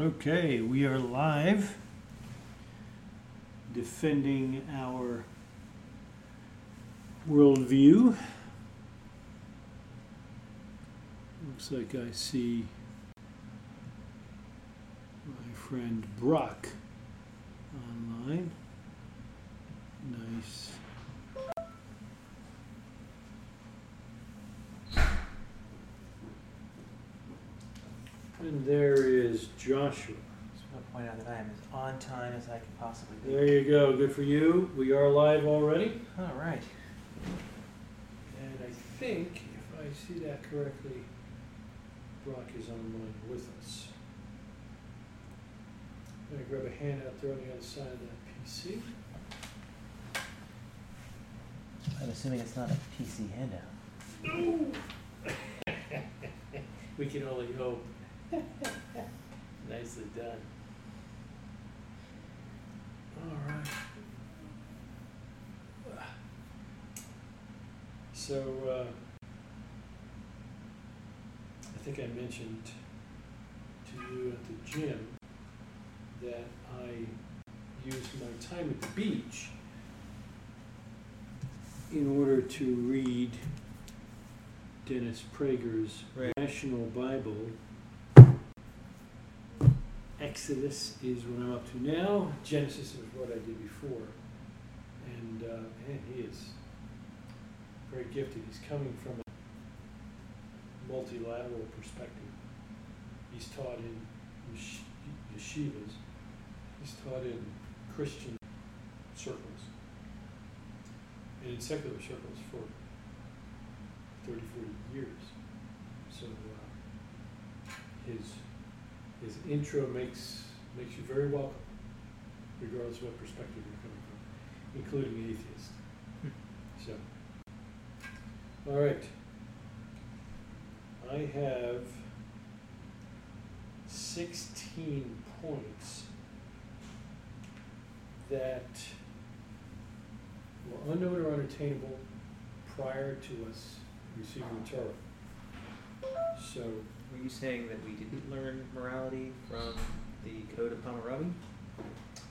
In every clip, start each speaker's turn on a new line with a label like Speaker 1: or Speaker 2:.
Speaker 1: Okay, we are live, defending our worldview. Looks like I see my friend Brock online. Nice. And there is Joshua.
Speaker 2: Just want to point out that I am as on time as I can possibly be.
Speaker 1: There you go. Good for you. We are live already.
Speaker 2: All right.
Speaker 1: And I think, if I see that correctly, Brock is online with us. I'm gonna grab a handout there on the other side of that PC.
Speaker 2: I'm assuming it's not a PC handout. No!
Speaker 1: we can only hope. Nicely done. All right. So, uh, I think I mentioned to you at the gym that I used my time at the beach in order to read Dennis Prager's
Speaker 2: Right.
Speaker 1: Rational Bible. Exodus is what I'm up to now. Genesis is what I did before. And uh, man, he is very gifted. He's coming from a multilateral perspective. He's taught in yesh- yeshivas. He's taught in Christian circles and in secular circles for 30, 40 years. So uh, his his intro makes makes you very welcome, regardless of what perspective you're coming from, including atheist. Hmm. So, all right. I have 16 points that were unknown or unattainable prior to us receiving the Torah. So,
Speaker 2: Were you saying that we didn't learn morality from the Code of Hammurabi?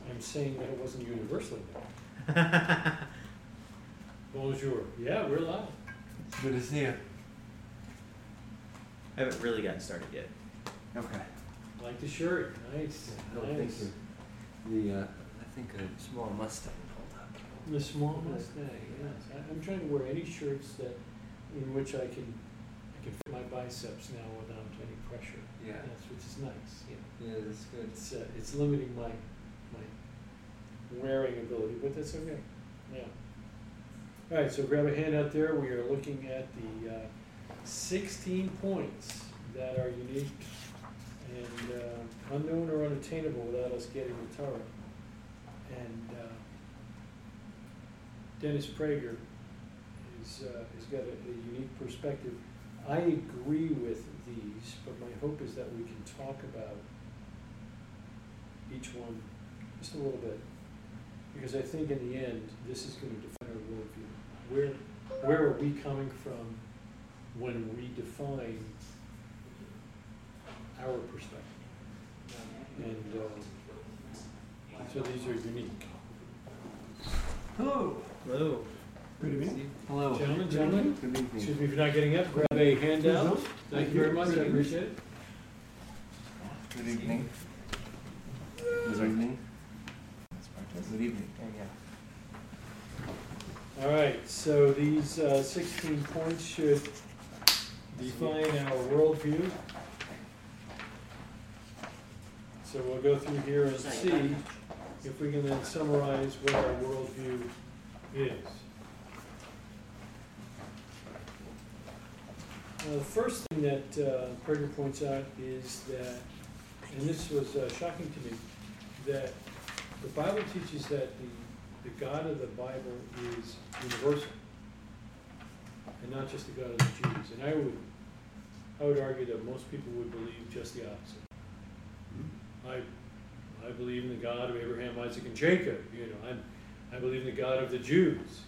Speaker 1: I'm saying that it wasn't universally known. Bonjour. Yeah, we're live.
Speaker 3: Good to see you.
Speaker 2: I haven't really gotten started yet.
Speaker 3: Okay.
Speaker 1: Like the shirt. Nice.
Speaker 3: Oh,
Speaker 1: nice.
Speaker 3: thank you. The, uh, I think a small Mustang pulled up.
Speaker 1: The small Mustang, yes. I, I'm trying to wear any shirts that, in which I can, I can fit my biceps now without any pressure.
Speaker 3: Yeah.
Speaker 1: Yes, which is nice, know.
Speaker 3: Yeah, that's good.
Speaker 1: It's, uh, it's limiting my, my wearing ability, but that's okay, yeah. All right, so grab a hand out there. We are looking at the, uh, sixteen points that are unique and, uh, unknown or unattainable without us getting the Torah. And, uh, Dennis Prager is, uh, has got a, a unique perspective. I agree with these, but my hope is that we can talk about each one just a little bit. Because I think in the end, this is gonna define our worldview. Where, where are we coming from when we define our perspective? And, uh, so these are unique. Hello.
Speaker 2: Hello.
Speaker 1: Good evening.
Speaker 3: Hello.
Speaker 1: Gentlemen, gentlemen,
Speaker 3: Good evening.
Speaker 1: excuse me if you're not getting up, grab a handout. Thank you very much, I appreciate it.
Speaker 3: Good evening. Good evening. Good evening.
Speaker 2: There you
Speaker 1: All right, so these uh, 16 points should define our worldview. So we'll go through here and see if we can then summarize what our worldview is. The first thing that uh, Prager points out is that, and this was uh, shocking to me, that the Bible teaches that the, the God of the Bible is universal, and not just the God of the Jews. And I would, I would argue that most people would believe just the opposite. I, I believe in the God of Abraham, Isaac, and Jacob. You know, I'm, I believe in the God of the Jews.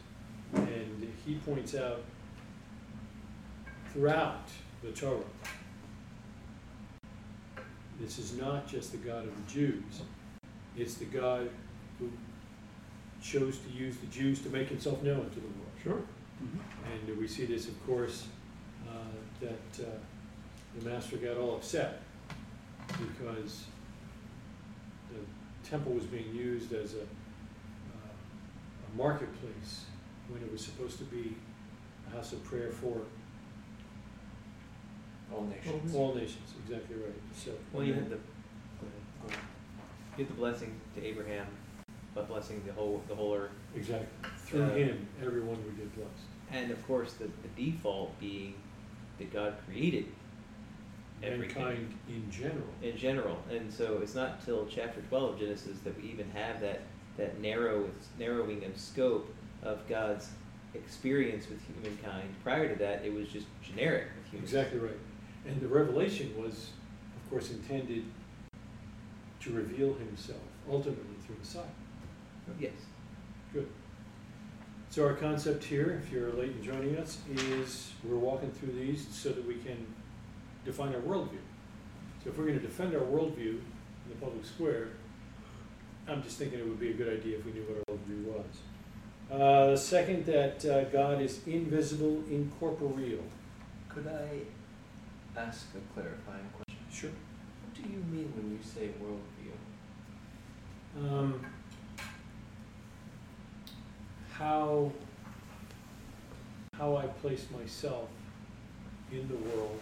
Speaker 1: And he points out throughout the Torah this is not just the God of the Jews, it's the God who chose to use the Jews to make himself known to the world.
Speaker 4: Sure.
Speaker 1: And we see this, of course, uh, that uh, the master got all upset because the temple was being used as a, uh, a marketplace when it was supposed to be a house of prayer for
Speaker 3: All nations.
Speaker 1: all nations, exactly right, so.
Speaker 2: Well, you have the, go ahead. You have the blessing to Abraham, but blessing the whole, the whole earth.
Speaker 1: Exactly, through
Speaker 2: Uh,
Speaker 1: him, everyone would get blessed.
Speaker 2: And of course, the, the default being that God created everything
Speaker 1: Mankind in general.
Speaker 2: in general. And so it's not till chapter 12 of Genesis that we even have that, that narrow, narrowing of scope of God's experience with humankind. Prior to that, it was just generic with humankind.
Speaker 1: Exactly right. And the revelation was, of course, intended to reveal himself ultimately through Messiah.
Speaker 2: Yes.
Speaker 1: Good. So our concept here, if you're late in joining us, is we're walking through these so that we can define our worldview. So if we're gonna defend our worldview in the public square, I'm just thinking it would be a good idea if we knew what our worldview was. Uh, the second, that uh, God is invisible, incorporeal.
Speaker 3: Could I ask a clarifying question?
Speaker 1: Sure.
Speaker 3: What do you mean when you say worldview?
Speaker 1: um, how how I place myself in the world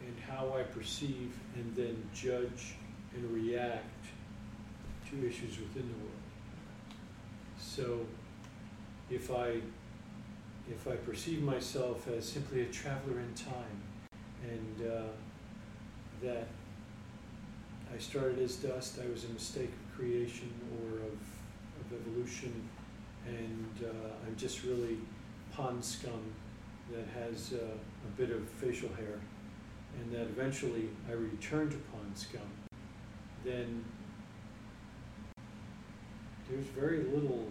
Speaker 1: and how I perceive and then judge and react to issues within the world. So if I if I perceive myself as simply a traveler in time that I started as dust. I was a mistake of creation or of, of evolution, and uh, I'm just really pond scum that has uh, a bit of facial hair, and that eventually I return to pond scum. Then there's very little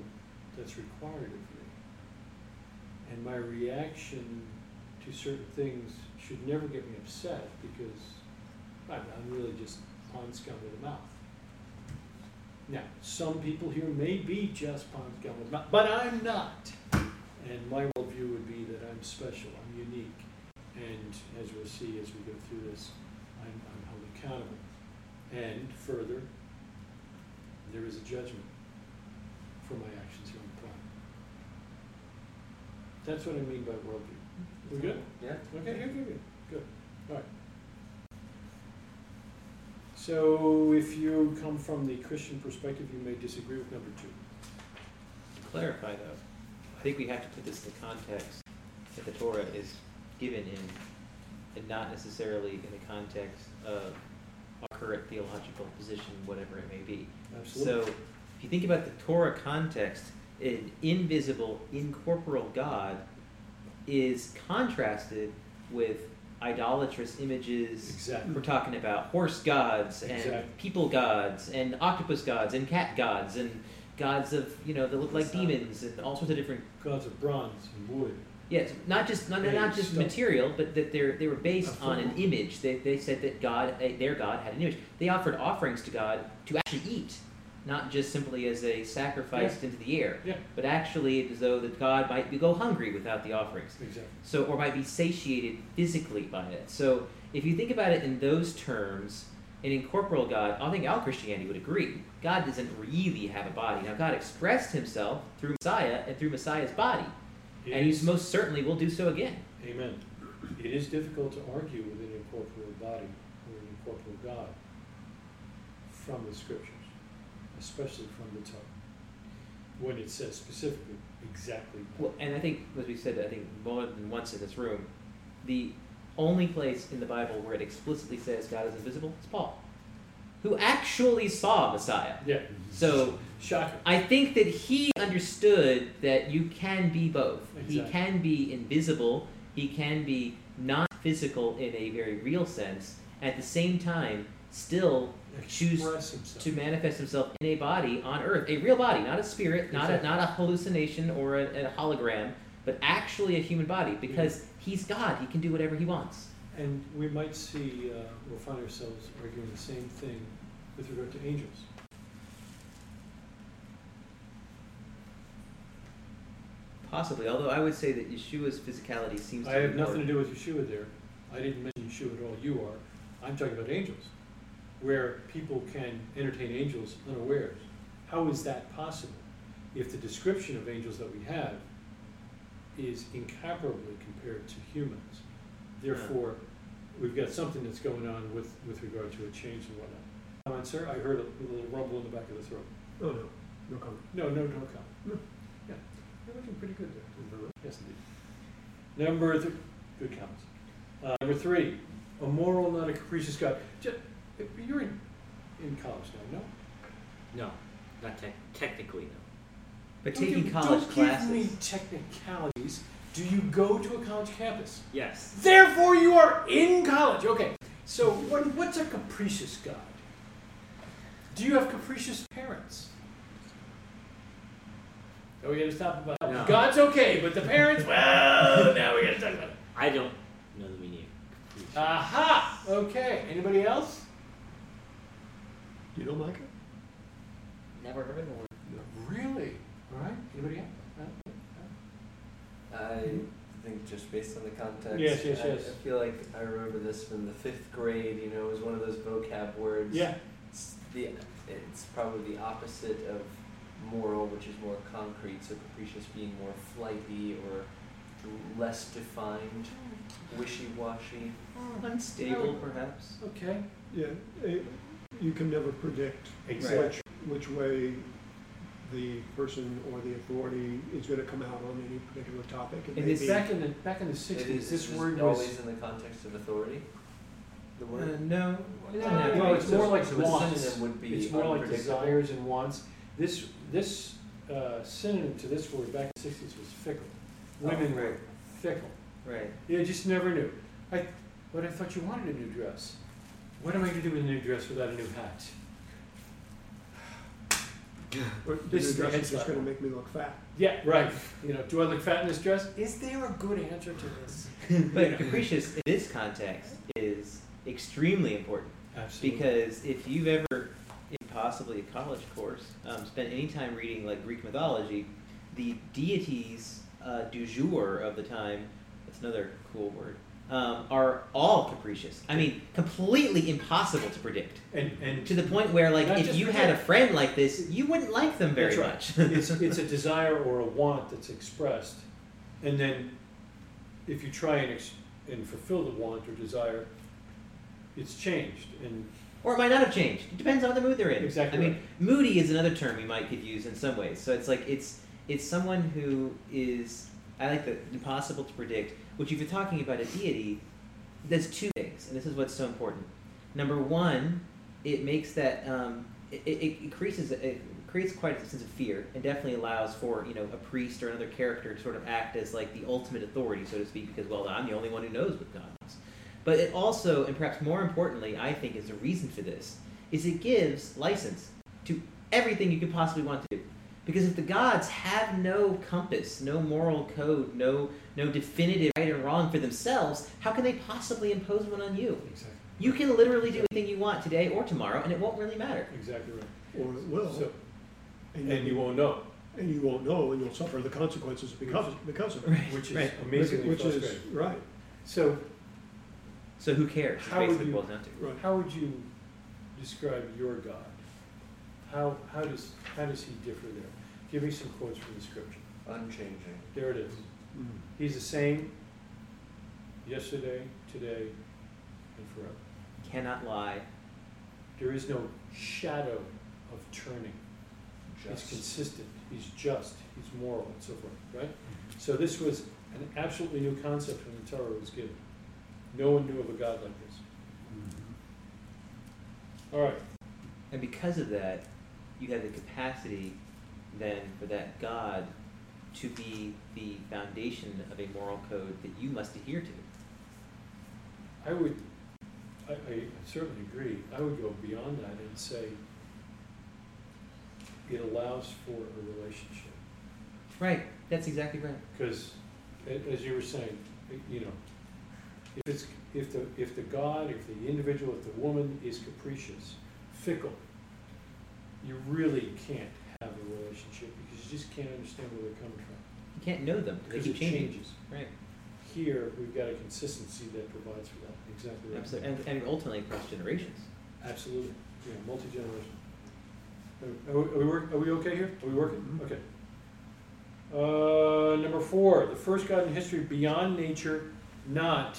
Speaker 1: that's required of me, and my reaction to certain things should never get me upset because I'm, I'm really just pond scum with a mouth. Now, some people here may be just pond scum with a mouth, but I'm not. And my worldview would be that I'm special, I'm unique, and as we'll see as we go through this, I'm, I'm held accountable. And further, there is a judgment for my actions here on the planet. That's what I mean by worldview. Mm-hmm. We good?
Speaker 3: Yeah.
Speaker 1: Okay, good, good, good, good, all right. So if you come from the Christian perspective, you may disagree with number two.
Speaker 2: To clarify though, I think we have to put this in the context that the Torah is given in, and not necessarily in the context of our current theological position, whatever it may be.
Speaker 1: Absolutely.
Speaker 2: So, if you think about the Torah context, an invisible, incorporeal God is contrasted with idolatrous images.
Speaker 1: Exactly.
Speaker 2: We're talking about horse gods and
Speaker 1: Exactly.
Speaker 2: people gods and octopus gods and cat gods and gods of you know that look like demons and all sorts of different
Speaker 1: Gods of bronze and wood.
Speaker 2: Yes, not just not, not just
Speaker 1: stop.
Speaker 2: material, but that they're they were based on an image. They, they said that God, eh, their God, had an image. They offered offerings to God to actually eat, not just simply as a sacrifice into the air,
Speaker 1: Yeah,
Speaker 2: but actually as though that God might be, go hungry without the offerings.
Speaker 1: exactly.
Speaker 2: So, or might be satiated physically by it. So, if you think about it in those terms, an incorporeal God, I think all Christianity would agree. God doesn't really have a body. Now, God expressed Himself through Messiah and through Messiah's body,
Speaker 1: It
Speaker 2: and He most certainly will do so again.
Speaker 1: Amen. It is difficult to argue with an incorporeal body or an incorporeal God from the scriptures, especially from the Torah, when it says specifically exactly that.
Speaker 2: Well, and I think, as we said, I think more than once in this room, the only place in the Bible where it explicitly says God is invisible is Paul, who actually saw Messiah.
Speaker 1: Yeah.
Speaker 2: So
Speaker 1: Shocking.
Speaker 2: I think that he understood that you can be both. He can be invisible, he can be not physical in a very real sense, at the same time, still choose
Speaker 1: himself.
Speaker 2: to manifest himself in a body on earth, a real body, not a spirit, not a, not a hallucination or a, a hologram, but actually a human body, because he's God. He can do whatever he wants.
Speaker 1: And we might see, uh, we'll find ourselves arguing the same thing with regard to angels.
Speaker 2: Possibly, although I would say that Yeshua's physicality seems to
Speaker 1: I have nothing to do with Yeshua there. I didn't mention Yeshua at all, you are. I'm talking about angels, where people can entertain angels unawares. How is that possible? If the description of angels that we have is incomparably compared to humans. Therefore, we've got something that's going on with, with regard to a change and whatnot. Comment, sir? I heard a little rumble in the back of the throat.
Speaker 4: Oh, no, no comment.
Speaker 1: No, no, no comment.
Speaker 4: No.
Speaker 1: Yeah, you're looking pretty good there. Yes, indeed. Number, th- good comments. Uh, number three, a moral, not a capricious God. Ju- You're in, in college now, no?
Speaker 5: No, not tech technically, no.
Speaker 2: But
Speaker 1: Don't
Speaker 2: taking
Speaker 1: give-
Speaker 2: college
Speaker 1: don't
Speaker 2: classes.
Speaker 1: give me technicalities. Do you go to a college campus?
Speaker 5: Yes.
Speaker 1: Therefore, you are in college. Okay. So, what, what's a capricious God? Do you have capricious parents? Oh, we got to stop about
Speaker 5: No.
Speaker 1: God's okay, but the parents. Well, now we got to talk about it.
Speaker 5: I don't know the meaning of capricious.
Speaker 1: Aha. Okay. Anybody else?
Speaker 4: Do you know Micah?
Speaker 5: Never heard of one.
Speaker 1: Really? All right. Anybody else?
Speaker 3: I think just based on the context.
Speaker 1: Yes, yes,
Speaker 3: I,
Speaker 1: yes.
Speaker 3: I feel like I remember this from the fifth grade. You know, it was one of those vocab words.
Speaker 1: Yeah.
Speaker 3: It's the it's probably the opposite of moral, which is more concrete. So capricious being more flighty or less defined, wishy-washy.
Speaker 2: Unstable, perhaps.
Speaker 1: Okay.
Speaker 4: Yeah, eh, you can never predict
Speaker 1: Exactly.
Speaker 4: which, which way the person or the authority is gonna come out on any particular topic. It
Speaker 2: And
Speaker 4: may
Speaker 2: it's
Speaker 4: be-
Speaker 1: Back in the back in the
Speaker 3: It
Speaker 1: sixties,
Speaker 3: is
Speaker 1: this
Speaker 3: just
Speaker 1: word
Speaker 3: always
Speaker 1: was
Speaker 3: in the context of authority. The
Speaker 2: Uh,
Speaker 3: word.
Speaker 2: no. it doesn't
Speaker 1: Uh, well,
Speaker 2: be.
Speaker 1: it's more like
Speaker 3: So a
Speaker 1: wants.
Speaker 3: synonym would be
Speaker 1: It's more like
Speaker 3: unpredictable.
Speaker 1: desires and wants. This, this uh, synonym to this word back in the sixties was fickle. Women
Speaker 2: Oh,
Speaker 1: were
Speaker 2: right.
Speaker 1: fickle.
Speaker 2: Right.
Speaker 1: You just never knew. I, but I thought you wanted a new dress. What am I gonna do with a new dress without a new hat?
Speaker 4: Or the
Speaker 1: This
Speaker 4: new
Speaker 1: is the
Speaker 4: dress is just gonna make me look fat.
Speaker 1: Yeah, right. You know, do I look fat in this dress? Is there a good answer to this?
Speaker 2: But capricious in this context is extremely important
Speaker 1: Absolutely.
Speaker 2: because if you've ever, in possibly a college course, um, spent any time reading like Greek mythology, the deities uh, du jour of the time, that's another cool word, um, are all capricious. I mean, completely impossible to predict.
Speaker 1: and and
Speaker 2: To the point where, like, if you
Speaker 1: predict.
Speaker 2: had a friend like this, you wouldn't like them very
Speaker 1: That's
Speaker 2: much.
Speaker 1: it's it's a desire or a want that's expressed, and then if you try and ex- and fulfill the want or desire, it's changed and
Speaker 2: Or it might not have changed. It depends on the mood they're in.
Speaker 1: Exactly
Speaker 2: I mean, moody is another term we might could use in some ways. So it's like it's it's someone who is I like the impossible to predict. Which if you're talking about a deity, there's two things, and this is what's so important. Number one, it makes that um, it, it, increases it creates quite a sense of fear, and definitely allows for you know a priest or another character to sort of act as like the ultimate authority, so to speak, because well, I'm the only one who knows what God knows. But it also, and perhaps more importantly, I think is the reason for this, is it gives license to everything you could possibly want to do. Because if the gods have no compass, no moral code, no no definitive right and wrong for themselves, how can they possibly impose one on you?
Speaker 1: exactly
Speaker 2: You can literally do anything you want today or tomorrow, and it won't really matter.
Speaker 1: exactly right.
Speaker 4: Or it will,
Speaker 1: So
Speaker 4: and
Speaker 1: and you
Speaker 4: you,
Speaker 1: won't know,
Speaker 4: and you won't know, and you'll suffer the consequences because, because of it.
Speaker 2: Right.
Speaker 1: which is
Speaker 2: right.
Speaker 1: amazingly
Speaker 4: Which is, right,
Speaker 1: So
Speaker 2: So who cares?
Speaker 1: How would you-
Speaker 2: boils down to.
Speaker 4: right.
Speaker 1: how would you describe your God? How how does how does he differ there? Give me some quotes from the scripture.
Speaker 3: Unchanging.
Speaker 1: There it is.
Speaker 4: Mm.
Speaker 1: He's the same yesterday, today, and forever.
Speaker 2: Cannot lie.
Speaker 1: There is no shadow of turning. He's consistent, he's just, he's moral, and so forth, right? So this was an absolutely new concept when the Torah was given. No one knew of a God like this. All right,
Speaker 2: And because of that, you have the capacity then for that God to be the foundation of a moral code that you must adhere to.
Speaker 1: I would, I, I certainly agree. I would go beyond that and say it allows for a relationship.
Speaker 2: Right. That's exactly right.
Speaker 1: Because, as you were saying, you know, if it's, if the, if the God, if the individual, if the woman is capricious, fickle, you really can't have a relationship because you just can't understand where they're coming from.
Speaker 2: You can't know them because they keep
Speaker 1: it
Speaker 2: changing.
Speaker 1: changes.
Speaker 2: Right.
Speaker 1: Here, we've got a consistency that provides for that, exactly right.
Speaker 2: Absolutely. And, and ultimately across generations.
Speaker 1: Absolutely, yeah, multi-generational. Are we, are we work, are we okay here? Are we working?
Speaker 4: Mhm.
Speaker 1: Okay. Uh, number four, the first God in history beyond nature, not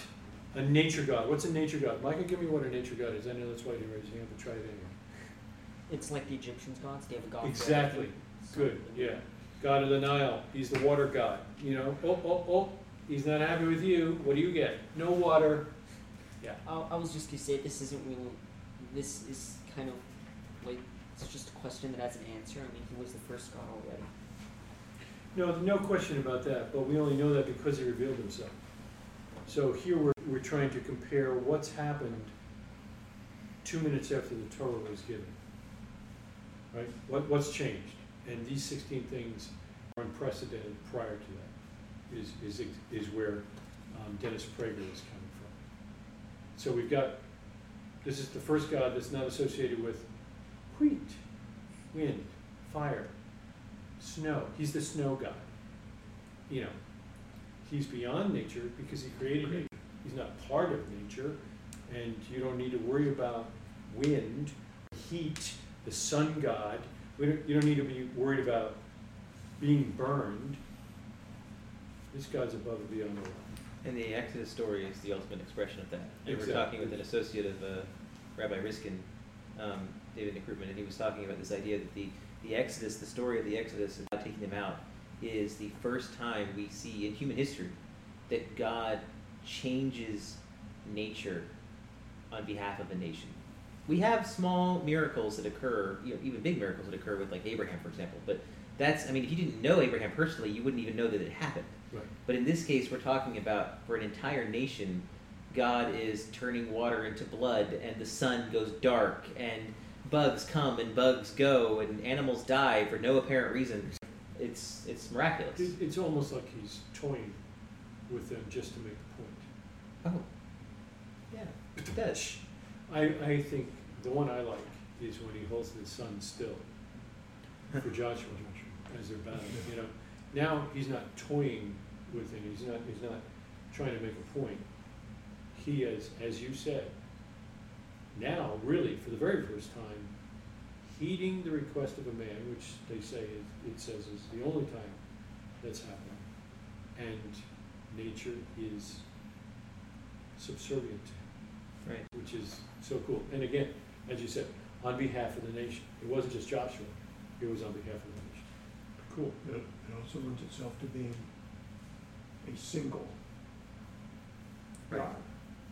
Speaker 1: a nature God. What's a nature God? Micah, give me what a nature God is. I know that's why you raised your hand, but try it anyway.
Speaker 6: It's like the Egyptians' gods. They have a god. for
Speaker 1: Exactly.
Speaker 6: everything. So-
Speaker 1: Good, yeah. God of the Nile, he's the water god, you know, oh, oh, oh, he's not happy with you, what do you get? No water. Yeah.
Speaker 6: I, I was just gonna say this isn't really. This is kind of like it's just a question that has an answer. I mean, he was the first god already.
Speaker 1: No, no question about that, but we only know that because he revealed himself. So here we're, we're trying to compare what's happened two minutes after the Torah was given. Right? What, what's changed? And these sixteen things are unprecedented prior to that, is, is, is where um, Dennis Prager is coming from. So we've got, this is the first God that's not associated with wheat, wind, fire, snow. He's the snow god. You know, he's beyond nature because he created nature. He's not part of nature, and you don't need to worry about wind, heat, the sun god. We don't, you don't need to be worried about being burned. This God's above and beyond the law.
Speaker 2: And the Exodus story is the ultimate expression of that. And
Speaker 1: Exactly.
Speaker 2: we're talking with an associate of uh, Rabbi Riskin, um, David Nekrutman, and he was talking about this idea that the, the Exodus, the story of the Exodus and God taking them out, is the first time we see in human history that God changes nature on behalf of a nation. We have small miracles that occur, you know, even big miracles that occur with like Abraham, for example. But that's, I mean, if you didn't know Abraham personally, you wouldn't even know that it happened.
Speaker 1: Right.
Speaker 2: But in this case, we're talking about for an entire nation, God is turning water into blood, and the sun goes dark, and bugs come and bugs go, and animals die for no apparent reason. It's it's miraculous.
Speaker 1: It, it's almost like he's toying with them just to make a point.
Speaker 2: Oh, yeah, it does.
Speaker 1: I, I think the one I like is when he holds the sun still for Joshua as they're battling. You know, now he's not toying with it. He's not. He's not trying to make a point. He is, as you said, now really for the very first time, heeding the request of a man, which they say it, it says is the only time that's happened, and nature is subservient to him
Speaker 2: Right.
Speaker 1: which is so cool. And again, as you said, on behalf of the nation. It wasn't just Joshua, it was on behalf of the nation. Cool.
Speaker 4: It it also lends itself to being a single
Speaker 2: Right.
Speaker 4: God,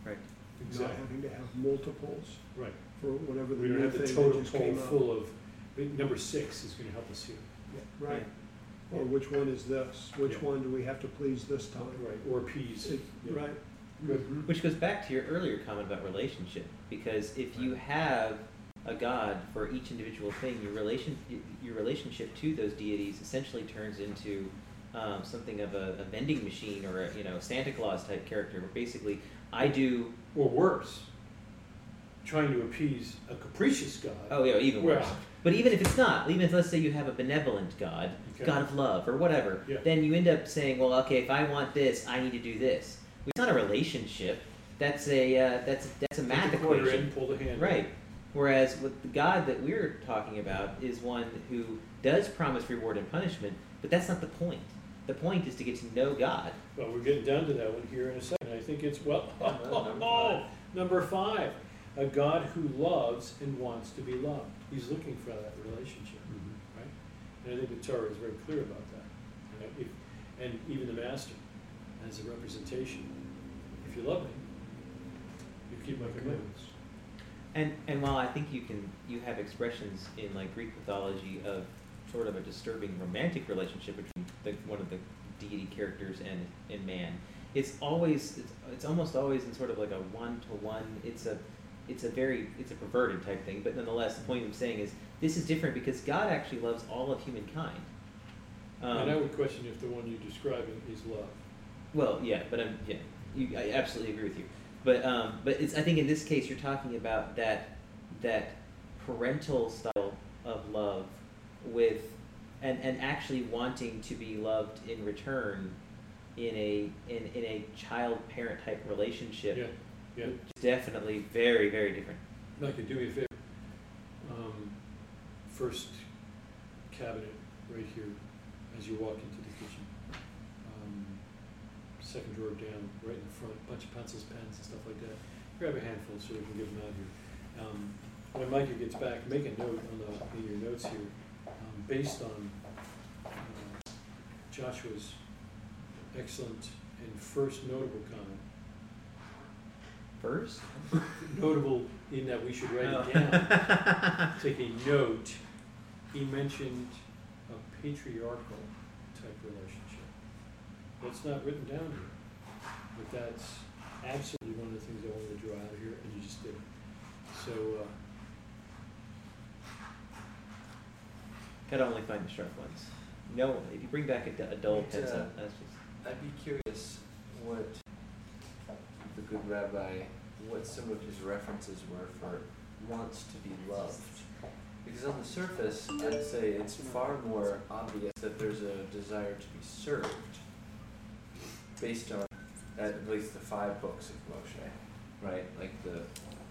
Speaker 2: Right.
Speaker 4: not
Speaker 1: Exactly.
Speaker 4: having to have multiples
Speaker 1: Right.
Speaker 4: for whatever the
Speaker 1: We don't
Speaker 4: new
Speaker 1: have
Speaker 4: thing
Speaker 1: the
Speaker 4: that
Speaker 1: total
Speaker 4: just
Speaker 1: poll
Speaker 4: came out.
Speaker 1: full of, I think number six is gonna help us here.
Speaker 4: Right, or which one is this, which
Speaker 1: Yeah.
Speaker 4: one do we have to please this time?
Speaker 1: Right, or peas.
Speaker 4: It-
Speaker 1: Yeah.
Speaker 4: Right. Mhm.
Speaker 2: Which goes back to your earlier comment about relationship, because if you have a god for each individual thing, your relation your relationship to those deities essentially turns into um, something of a, a vending machine or a you know Santa Claus type character, where basically I do
Speaker 1: Or worse, trying to appease a capricious God.
Speaker 2: oh yeah even
Speaker 1: Well,
Speaker 2: worse. But even if it's not, even if let's say you have a benevolent god,
Speaker 1: Okay.
Speaker 2: god of love or whatever,
Speaker 1: Yeah.
Speaker 2: then you end up saying, well, okay, if I want this, I need to do this. It's not a relationship. That's a uh, that's that's a math equation.
Speaker 1: in, pull the hand.
Speaker 2: Right. Whereas with the God that we're talking about is one who does promise reward and punishment, but that's not the point. The point is to get to know God.
Speaker 1: Well, we're getting down to that one here in a second. I think it's, well,
Speaker 3: Yeah, number five.
Speaker 1: oh, number five. A God who loves and wants to be loved. He's looking for that relationship,
Speaker 4: Mm-hmm.
Speaker 1: right? And I think the Torah is very clear about that. And, if, and even the Master, as a representation, you love me, you keep my commandments.
Speaker 2: And and while I think you can you have expressions in like Greek mythology of sort of a disturbing romantic relationship between the, one of the deity characters and and man, it's always it's, it's almost always in sort of like a one to one. It's a it's a very it's a perverted type thing, but nonetheless, the point I'm saying is this is different because God actually loves all of humankind. Um,
Speaker 1: And I would question if the one you're describing is love.
Speaker 2: Well, yeah, but I'm yeah, you, I absolutely agree with you. But um, but it's I think in this case you're talking about that that parental style of love with and and actually wanting to be loved in return in a in, in a child parent type relationship.
Speaker 1: Yeah, yeah.
Speaker 2: It's definitely very very different.
Speaker 1: Mike, do me a favor. Um, first cabinet right here, as you walk into second drawer down, right in the front, bunch of pencils, pens, and stuff like that. Grab a handful so we can give them out here. Um, when Micah gets back, make a note on the, in your notes here, um, based on uh, Joshua's excellent and first notable comment.
Speaker 2: First.
Speaker 1: Notable in that we should write
Speaker 2: Oh.
Speaker 1: it down. take a note, he mentioned a patriarchal. That's not written down here, but that's absolutely one of the things I wanted to draw out of here, and you just did it. So, uh,
Speaker 2: Gotta only find the sharp ones. No, if you bring back a, du- a dull
Speaker 3: But, uh,
Speaker 2: pencil, that's just.
Speaker 3: I'd be curious what the good rabbi, what some of his references were for wants to be loved. Because on the surface, I'd say it's far more obvious that there's a desire to be served based on at least the five books of Moshe, right? Like the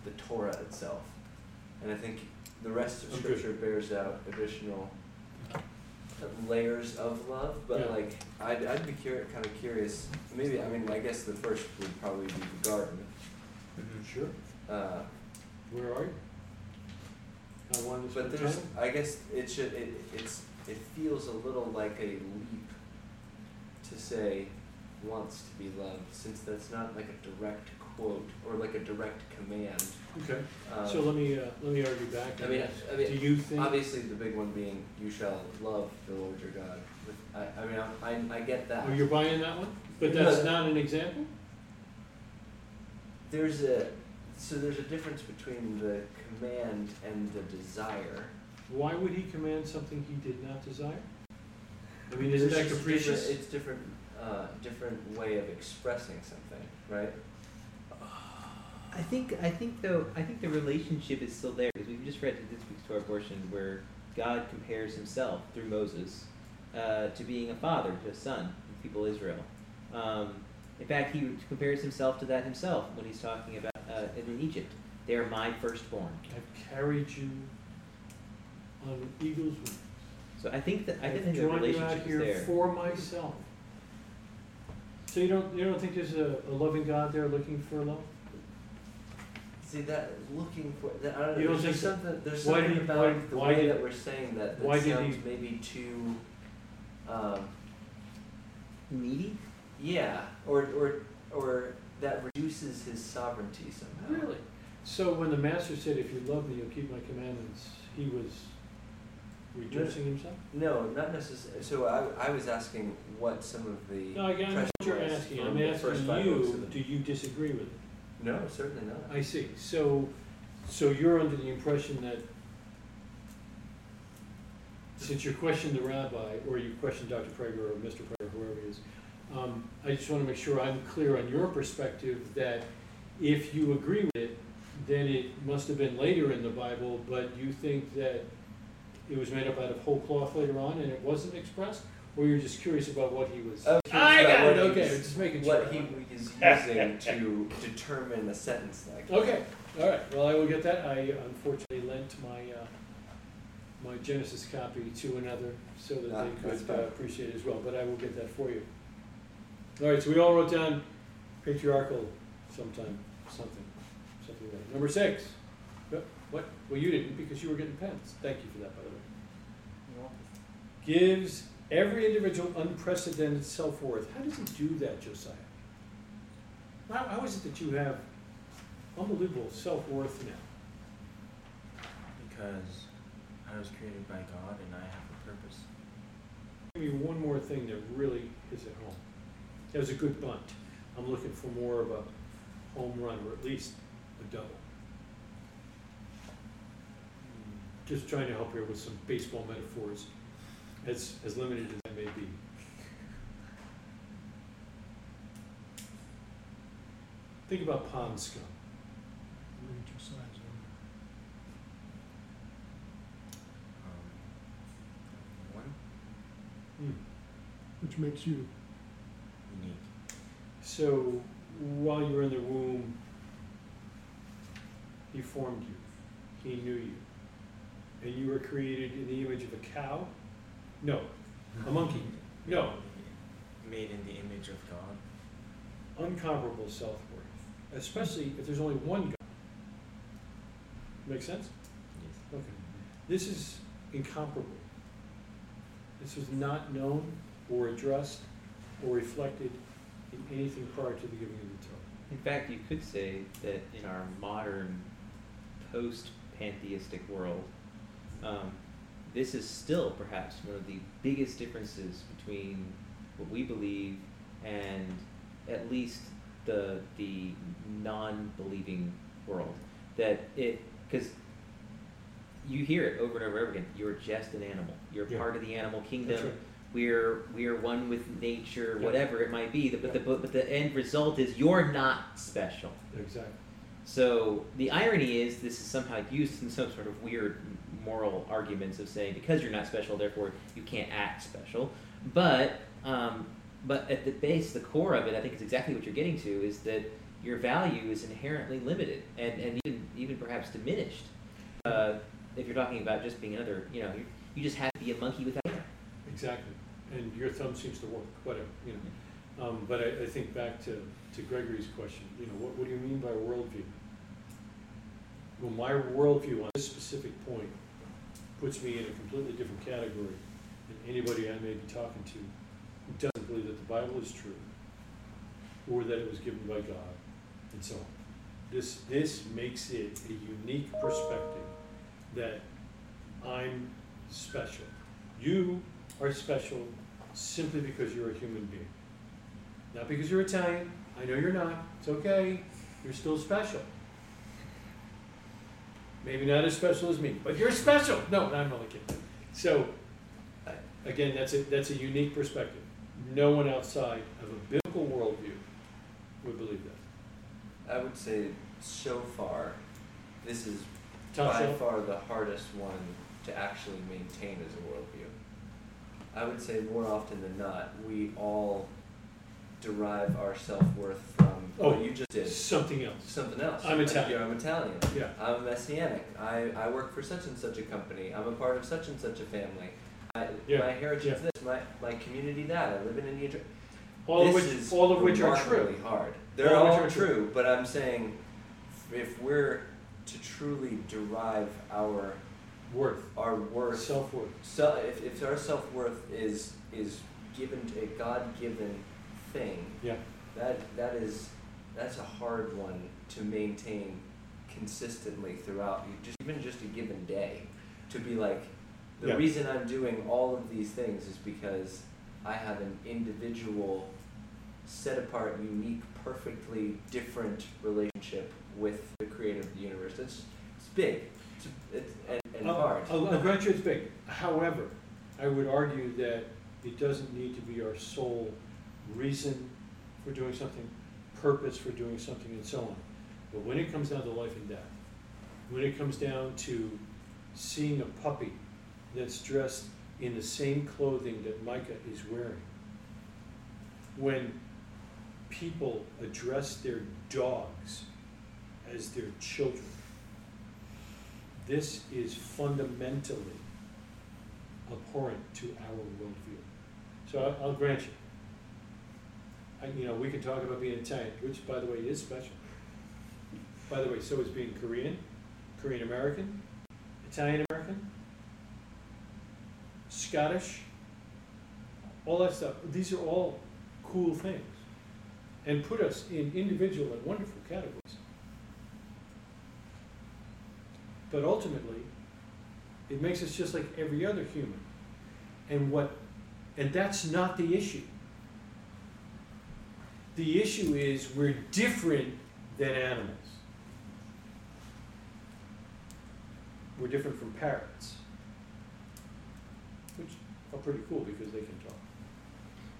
Speaker 3: the Torah itself. And I think the rest of
Speaker 1: I'm good.
Speaker 3: scripture bears out additional layers of love, but
Speaker 1: Yeah.
Speaker 3: like I'd I'd be curi- kind of curious. Maybe I mean I guess the first would probably be the garden.
Speaker 1: sure,
Speaker 3: Uh,
Speaker 1: where are you? I wanted to
Speaker 3: but there's
Speaker 1: time.
Speaker 3: I guess it should it it's it feels a little like a leap to say wants to be loved since that's not like a direct quote or like a direct command.
Speaker 1: Okay,
Speaker 3: Um,
Speaker 1: so let me, uh, let me argue back.
Speaker 3: I mean. I mean,
Speaker 1: Do you think?
Speaker 3: Obviously, the big one being you shall love the Lord your God. With, I, I mean, I, I, I get that.
Speaker 1: Oh, you're buying that one? But
Speaker 3: No.
Speaker 1: that's not an example?
Speaker 3: There's a so there's a difference between the command and the desire.
Speaker 1: Why would he command something he did not desire? I mean, isn't that capricious?
Speaker 3: different- It's different, uh, different way of expressing something, right?
Speaker 2: I think I think though I think the relationship is still there because we've just read this week's Torah portion where God compares Himself through Moses uh, to being a father to a son, of the people of Israel. Um, in fact, He compares Himself to that Himself when He's talking about uh, in Egypt. They are my firstborn.
Speaker 1: I've carried you on eagle's wings.
Speaker 2: So I think that I
Speaker 1: I've
Speaker 2: think the
Speaker 1: drawn you out
Speaker 2: relationship is there.
Speaker 1: for myself. So you don't, you don't think there's a, a loving God there looking for love?
Speaker 3: See that looking for that. I don't know.
Speaker 1: You don't
Speaker 3: there's
Speaker 1: think
Speaker 3: just something. There's
Speaker 1: Why
Speaker 3: something
Speaker 1: did he-
Speaker 3: about
Speaker 1: why-
Speaker 3: the
Speaker 1: why
Speaker 3: way
Speaker 1: did-
Speaker 3: that we're saying that that
Speaker 1: why did
Speaker 3: sounds
Speaker 1: he-
Speaker 3: maybe too. Um,
Speaker 2: Needy.
Speaker 3: yeah, or or or that reduces his sovereignty somehow.
Speaker 1: Really? So when the master said, if you love me, you'll keep my commandments, he was reducing himself?
Speaker 3: No, not necessarily. So I, I was asking what some of the.
Speaker 1: No, I get what you're
Speaker 3: was
Speaker 1: asking,
Speaker 3: from
Speaker 1: I'm
Speaker 3: the first
Speaker 1: asking
Speaker 3: five books
Speaker 1: you,
Speaker 3: of the-
Speaker 1: do you disagree with it?
Speaker 3: No, certainly not.
Speaker 1: I see, so, so you're under the impression that since you questioned the rabbi, or you questioned Dr. Prager or Mr. Prager, whoever he is, um, I just wanna make sure I'm clear on your perspective that if you agree with it, then it must have been later in the Bible, but you think that it was made up out of whole cloth later on and it wasn't expressed? Or you're just curious about what he was?
Speaker 3: I'm
Speaker 1: I got it, okay,
Speaker 3: was-
Speaker 1: just making sure.
Speaker 3: What he is using to determine a sentence like.
Speaker 1: Okay, all right, well, I will get that. I unfortunately lent my, uh, my Genesis copy to another so that
Speaker 3: Ah,
Speaker 1: they could uh, appreciate it as well, but I will get that for you. All right, so we all wrote down patriarchal sometime, something, something like that. Number six, Yep, what, well, you didn't because you were getting pens. Thank you for that, by the way. Gives every individual unprecedented self-worth. How does he do that, Josiah? How, how is it that you have unbelievable self-worth now?
Speaker 7: Because I was created by God and I have a purpose.
Speaker 1: Give me one more thing that really is at home. That was a good bunt. I'm looking for more of a home run, or at least a double. Just trying to help here with some baseball metaphors, as, as limited as that may be. Think about pond scum.
Speaker 4: Miniature size one.
Speaker 7: Um, one
Speaker 1: Hmm.
Speaker 4: Which makes you,
Speaker 7: unique.
Speaker 1: So while you were in the womb, he formed you. He knew you. And you were created in the image of a cow? No. A monkey? No.
Speaker 7: Made in the image of God.
Speaker 1: Uncomparable self worth, especially if there's only one God. Make sense?
Speaker 7: Yes.
Speaker 1: Okay. This is incomparable. This was not known or addressed or reflected in anything prior to the giving of the Torah.
Speaker 2: In fact, you could say that in our modern post pantheistic world, um, this is still perhaps one of the biggest differences between what we believe and at least the the non-believing world. That it because you hear it over and over again. You're just an animal. You're
Speaker 1: Yeah.
Speaker 2: part of the animal kingdom
Speaker 1: right.
Speaker 2: we're we're one with nature,
Speaker 1: Yeah.
Speaker 2: whatever it might be. But the
Speaker 1: Yeah.
Speaker 2: but, but the end result is you're not special.
Speaker 1: Exactly.
Speaker 2: So the irony is this is somehow used in some sort of weird moral arguments of saying because you're not special, therefore you can't act special. But um, but at the base, the core of it, I think is exactly what you're getting to is that your value is inherently limited and, and even even perhaps diminished. Uh, if you're talking about just being another, you know, you, you just have to be a monkey without hair.
Speaker 1: Exactly. And your thumb seems to work, whatever, you know. Um, but I, I think back to, to Gregory's question, you know, what, what do you mean by worldview? Well, my worldview on this specific point puts me in a completely different category than anybody I may be talking to who doesn't believe that the Bible is true or that it was given by God and so on. This, this makes it a unique perspective that I'm special. You are special simply because you're a human being. Not because you're Italian. I know you're not. It's okay. You're still special. Maybe not as special as me, but you're special. No, I'm only kidding. So, uh, again, that's a, that's a unique perspective. No one outside of a biblical worldview would believe that.
Speaker 3: I would say so far, this is
Speaker 1: Top
Speaker 3: by
Speaker 1: shelf?
Speaker 3: far the hardest one to actually maintain as a worldview. I would say more often than not, we all derive our self worth from what
Speaker 1: Oh,
Speaker 3: you just did.
Speaker 1: Something else.
Speaker 3: Something else.
Speaker 1: I'm
Speaker 3: Like,
Speaker 1: Italian.
Speaker 3: I'm Italian.
Speaker 1: Yeah.
Speaker 3: I'm messianic. I, I work for such and such a company. I'm a part of such and such a family. I,
Speaker 1: Yeah,
Speaker 3: My heritage
Speaker 1: yeah.
Speaker 3: is this. My, my community that. I live in India.
Speaker 1: All of which,
Speaker 3: is
Speaker 1: all of which are true.
Speaker 3: hard. They're
Speaker 1: All
Speaker 3: all,
Speaker 1: true.
Speaker 3: true, but I'm saying if we're to truly derive our
Speaker 1: Worth.
Speaker 3: our worth,
Speaker 1: Self worth.
Speaker 3: so if, if our self worth is is given to a God given thing,
Speaker 1: Yeah.
Speaker 3: that that is that's a hard one to maintain consistently throughout just even just a given day to be like the
Speaker 1: Yeah.
Speaker 3: reason I'm doing all of these things is because I have an individual set apart unique perfectly different relationship with the creator of the universe it's it's big it's, it's and, and
Speaker 1: I'll-
Speaker 3: hard
Speaker 1: I'll, I'll grant you it's big. However, I would argue that it doesn't need to be our sole reason for doing something, purpose for doing something, and so on. But when it comes down to life and death, when it comes down to seeing a puppy that's dressed in the same clothing that Micah is wearing, when people address their dogs as their children, this is fundamentally abhorrent to our worldview. So I'll, grant you. You know, we can talk about being Italian, which by the way is special. By the way, so is being Korean, Korean American, Italian American, Scottish, all that stuff. These are all cool things and put us in individual and wonderful categories. But ultimately, it makes us just like every other human. And what and that's not the issue. The issue is we're different than animals. We're different from parrots. Which are pretty cool because they can talk.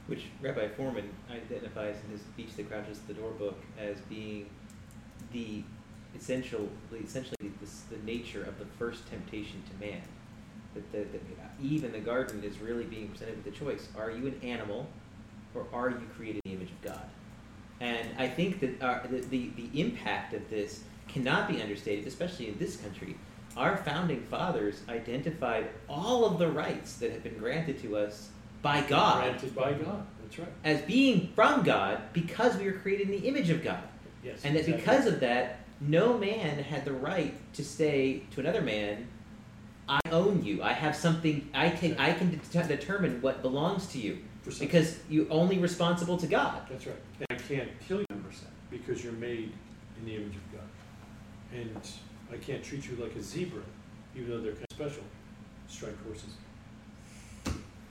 Speaker 2: which Rabbi Fohrman identifies in his Beast That Crouches at the Door book as being the essential, essentially the, nature of the first temptation to man. That, the, that Eve in the garden is really being presented with the choice: Are you an animal, or are you created in the image of God? And I think that uh, the, the the impact of this cannot be understated, especially in this country. Our founding fathers identified all of the rights that have been granted to us by God
Speaker 1: Granted by God, that's right.
Speaker 2: as being from God because we were created in the image of God.
Speaker 1: Yes.
Speaker 2: And that
Speaker 1: exactly.
Speaker 2: because of that, no man had the right to say to another man, I own you. I have something I take I can det- determine what belongs to you Because you're only responsible to God.
Speaker 1: That's right. And I can't kill you because you're made in the image of God. And I can't treat you like a zebra, even though they're kind of special strike horses.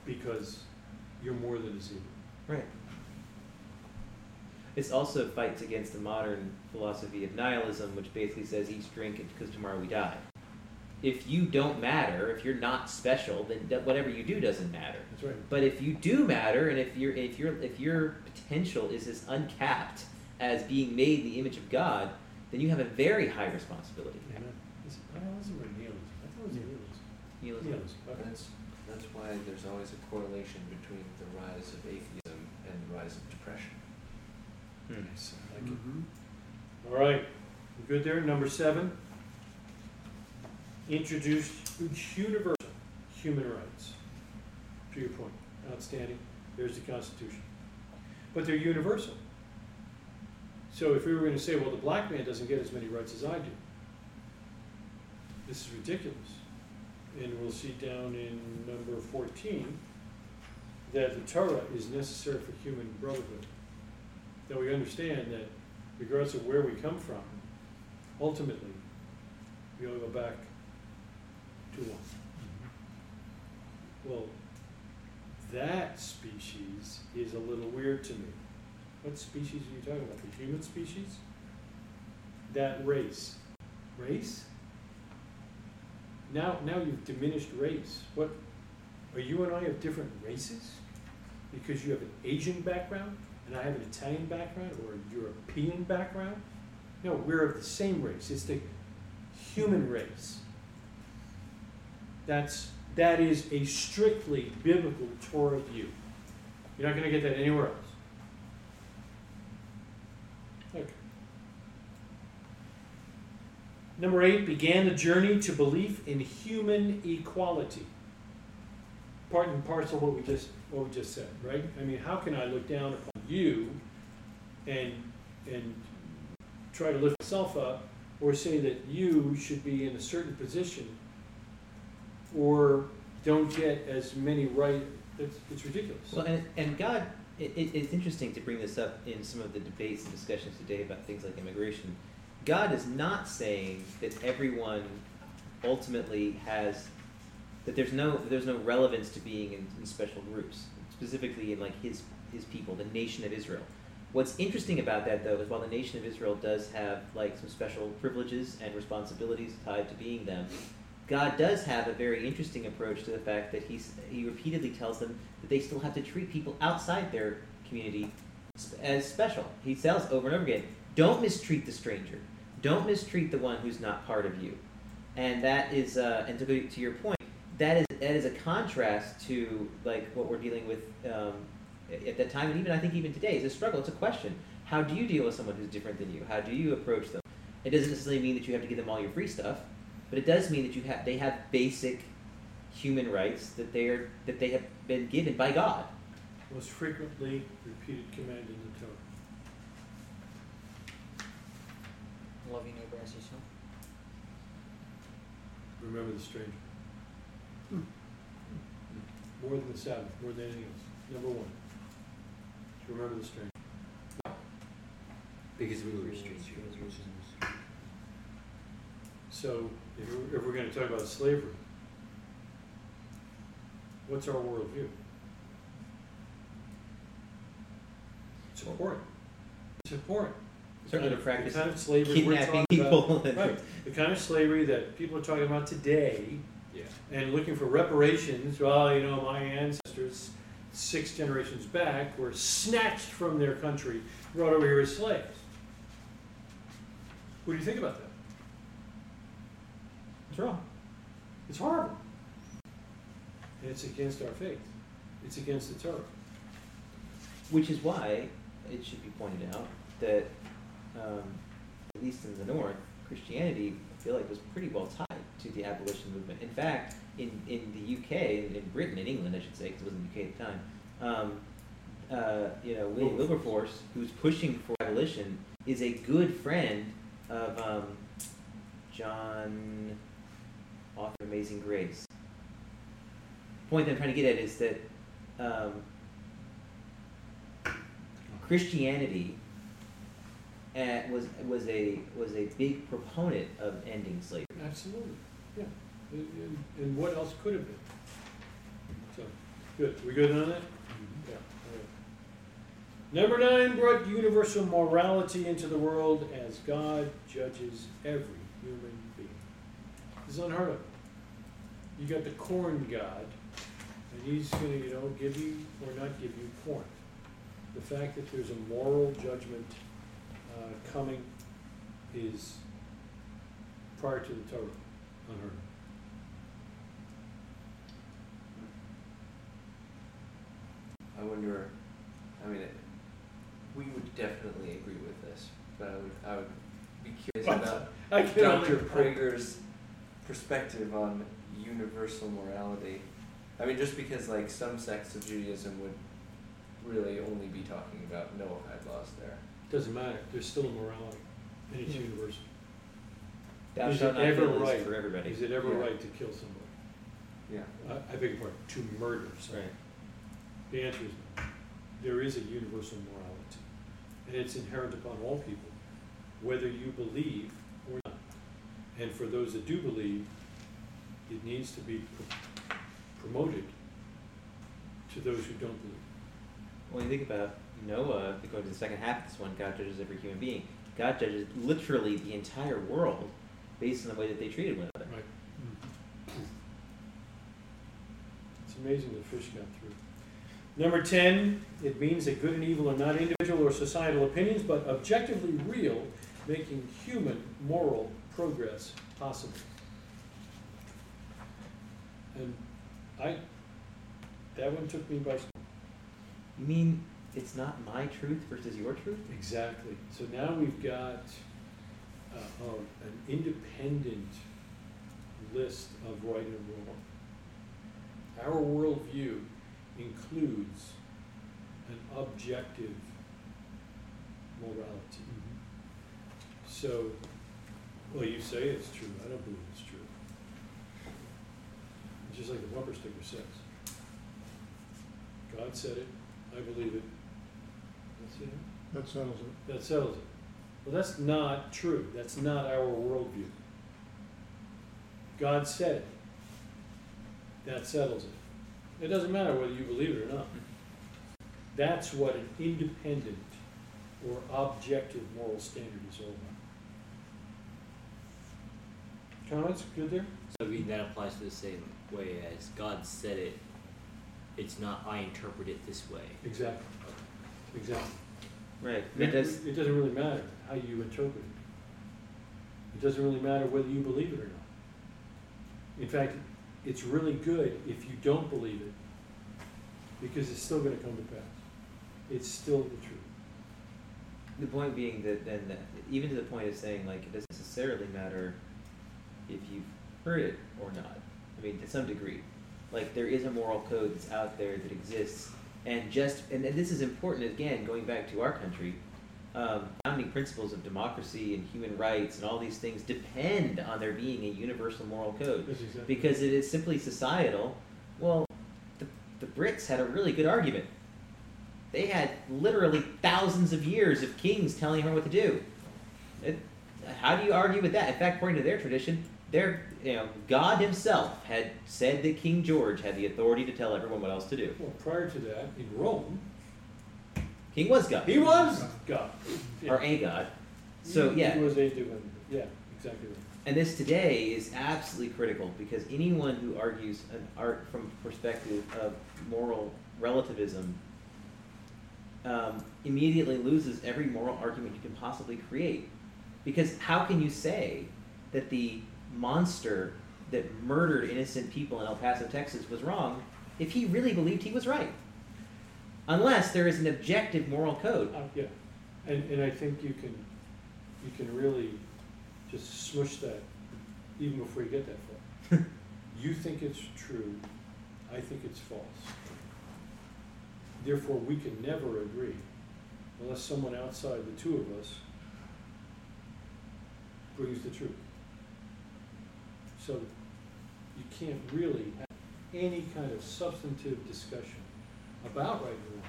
Speaker 1: Because you're more than a zebra.
Speaker 2: Right. This also fights against the modern philosophy of nihilism, which basically says eat, drink, because tomorrow we die. If you don't matter, if you're not special, then whatever you do doesn't matter.
Speaker 1: That's right.
Speaker 2: But if you do matter, and if your if your if your potential is as uncapped as being made in the image of God, then you have a very high responsibility.
Speaker 1: Amen. Is it nihilism or nihilism? I thought it was nihilism.
Speaker 2: Nihilism.
Speaker 1: Nihilism, okay.
Speaker 3: That's, that's why there's always a correlation between the rise of atheism and the rise of depression.
Speaker 2: Hmm.
Speaker 1: Nice, like it.
Speaker 4: Mhm.
Speaker 1: All right, We're good there? Number seven, introduced universal human rights. To your point, outstanding. There's the Constitution. But they're universal. So if we were gonna say, well, the black man doesn't get as many rights as I do, this is ridiculous. And we'll see down in number fourteen, that the Torah is necessary for human brotherhood. That we understand that regardless of where we come from, ultimately, we all go back to one. Well, that species is a little weird to me. What species are you talking about? The human species? That race. Race? Now, now you've diminished race. What, are you and I of different races? Because you have an Asian background and I have an Italian background or a European background? No, we're of the same race. It's the human race. That's that is a strictly biblical Torah view. You're not going to get that anywhere else. Okay. Number eight began the journey to belief in human equality. Part and parcel what we just what we just said, right? I mean, how can I look down upon you and and try to lift myself up, or say that you should be in a certain position, or don't get as many right? It's, it's ridiculous.
Speaker 2: Well, and, and God, it, it, it's interesting to bring this up in some of the debates and discussions today about things like immigration. God is not saying that everyone ultimately has that there's no there's no relevance to being in, in special groups, specifically in like his his people, the nation of Israel. What's interesting about that though is while the nation of Israel does have like some special privileges and responsibilities tied to being them, God does have a very interesting approach to the fact that he's, he repeatedly tells them that they still have to treat people outside their community as special. He tells over and over again, don't mistreat the stranger. Don't mistreat the one who's not part of you. And that is, uh, and to to your point, that is that is a contrast to like what we're dealing with um, at at that time, and even I think even today, is a struggle. It's a question. How do you deal with someone who's different than you? How do you approach them? It doesn't necessarily mean that you have to give them all your free stuff, but it does mean that you have they have basic human rights that they are that they have been given by God.
Speaker 1: Most frequently repeated command in the Torah.
Speaker 6: Love your neighbor as yourself.
Speaker 1: Remember the stranger. More than the Sabbath, more than anything else. Number one. To remember the stranger.
Speaker 5: Because we were strangers.
Speaker 1: So, if we're, if we're gonna talk about slavery, what's our worldview? It's important. It's. The
Speaker 2: Certainly
Speaker 1: kind
Speaker 2: to
Speaker 1: of-
Speaker 2: practice
Speaker 1: The kind of slavery we're
Speaker 2: Kidnapping
Speaker 1: talking about. Right, the kind of slavery that people are talking about today
Speaker 3: Yeah.
Speaker 1: and looking for reparations, well, you know, my ancestors six generations back were snatched from their country, brought over here as slaves. What do you think about that?
Speaker 2: It's wrong.
Speaker 1: It's horrible. And it's against our faith. It's against the Torah.
Speaker 2: Which is why it should be pointed out that, um, at least in the North, Christianity, I feel like, was pretty well tied to the abolition movement. In fact, in, in the UK, in, in Britain, in England, I should say, because it wasn't the UK at the time, um, uh, you know, William Wilberforce, who's pushing for abolition, is a good friend of um, John, author of Amazing Grace. The point that I'm trying to get at is that um, Christianity uh, was was a was a big proponent of ending slavery.
Speaker 1: Absolutely, yeah. And, and, and what else could have been? So, good. We good on that? Yeah. all right. Number nine brought universal morality into the world as God judges every human is unheard of. You got the corn god, and he's gonna, you know, give you or not give you corn. The fact that there's a moral judgment uh, coming is prior to the Torah, unheard of.
Speaker 3: I wonder, I mean, it- we would definitely agree with this, but I would, I would be curious about
Speaker 1: I
Speaker 3: Dr. Prager's perspective on universal morality. I mean, just because like some sects of Judaism would really only be talking about Noahide laws there.
Speaker 1: Doesn't matter, there's still a morality, and it's hmm.
Speaker 2: Yeah.
Speaker 1: universal.
Speaker 2: Thou
Speaker 1: Is it ever right?
Speaker 2: for everybody.
Speaker 1: Is it ever
Speaker 3: Yeah.
Speaker 1: right to kill somebody?
Speaker 3: Yeah.
Speaker 1: I, I beg your pardon, to murder somebody?
Speaker 2: Right.
Speaker 1: The answer is no. There is a universal morality, and it's inherent upon all people, whether you believe or not. And for those that do believe, it needs to be pro- promoted to those who don't believe.
Speaker 2: When you think about Noah, if you go to the second half of this one, God judges every human being. God judges literally the entire world based on the way that they treated one another.
Speaker 1: Right. It's amazing the fish got through. Number ten, it means that good and evil are not individual or societal opinions, but objectively real, making human moral progress possible. And I, that one took me by.
Speaker 2: You mean it's not my truth versus your truth?
Speaker 1: Exactly. So now we've got uh, uh, an independent list of right and wrong. Our worldview includes an objective morality. So, well, you say it's true. I don't believe it's true. It's just like the bumper sticker says. God said it. I believe it. That's it.
Speaker 4: That settles it.
Speaker 1: That settles it. Well, that's not true. That's not our worldview. God said it. That settles it. It doesn't matter whether you believe it or not. That's what an independent or objective moral standard is all about. Comments? Good there?
Speaker 5: So I mean, that applies to the same way as God said it. It's not I interpret it this way.
Speaker 1: Exactly. Exactly.
Speaker 2: Right.
Speaker 1: It,
Speaker 2: It does.
Speaker 1: it doesn't really matter how you interpret it. It doesn't really matter whether you believe it or not. In fact, it's really good if you don't believe it, because it's still gonna come to pass. It's still the truth.
Speaker 2: The point being that then, that, even to the point of saying like it doesn't necessarily matter if you've heard it or not. I mean, to some degree, like there is a moral code that's out there that exists, and just and, and this is important again, going back to our country. Um, founding principles of democracy and human rights and all these things depend on there being a universal moral code
Speaker 1: exactly.
Speaker 2: because it is simply societal. Well, the, the Brits had a really good argument. They had literally thousands of years of kings telling her what to do. It, how do you argue with that? In fact, according to their tradition, their you know God Himself had said that King George had the authority to tell everyone what else to do.
Speaker 1: Well, prior to that, in Rome,
Speaker 2: King was God,
Speaker 1: he was God.
Speaker 2: or a God. So
Speaker 1: He-
Speaker 2: yeah,
Speaker 1: He was a divine, yeah, exactly right.
Speaker 2: And this today is absolutely critical because anyone who argues an art from a perspective of moral relativism um, immediately loses every moral argument you can possibly create. Because how can you say that the monster that murdered innocent people in El Paso, Texas was wrong if he really believed he was right? Unless there is an objective moral code.
Speaker 1: Uh, yeah, and, and I think you can, you can really just smush that even before you get that far. You think it's true, I think it's false. Therefore, we can never agree unless someone outside the two of us brings the truth. So you can't really have any kind of substantive discussion about right and wrong.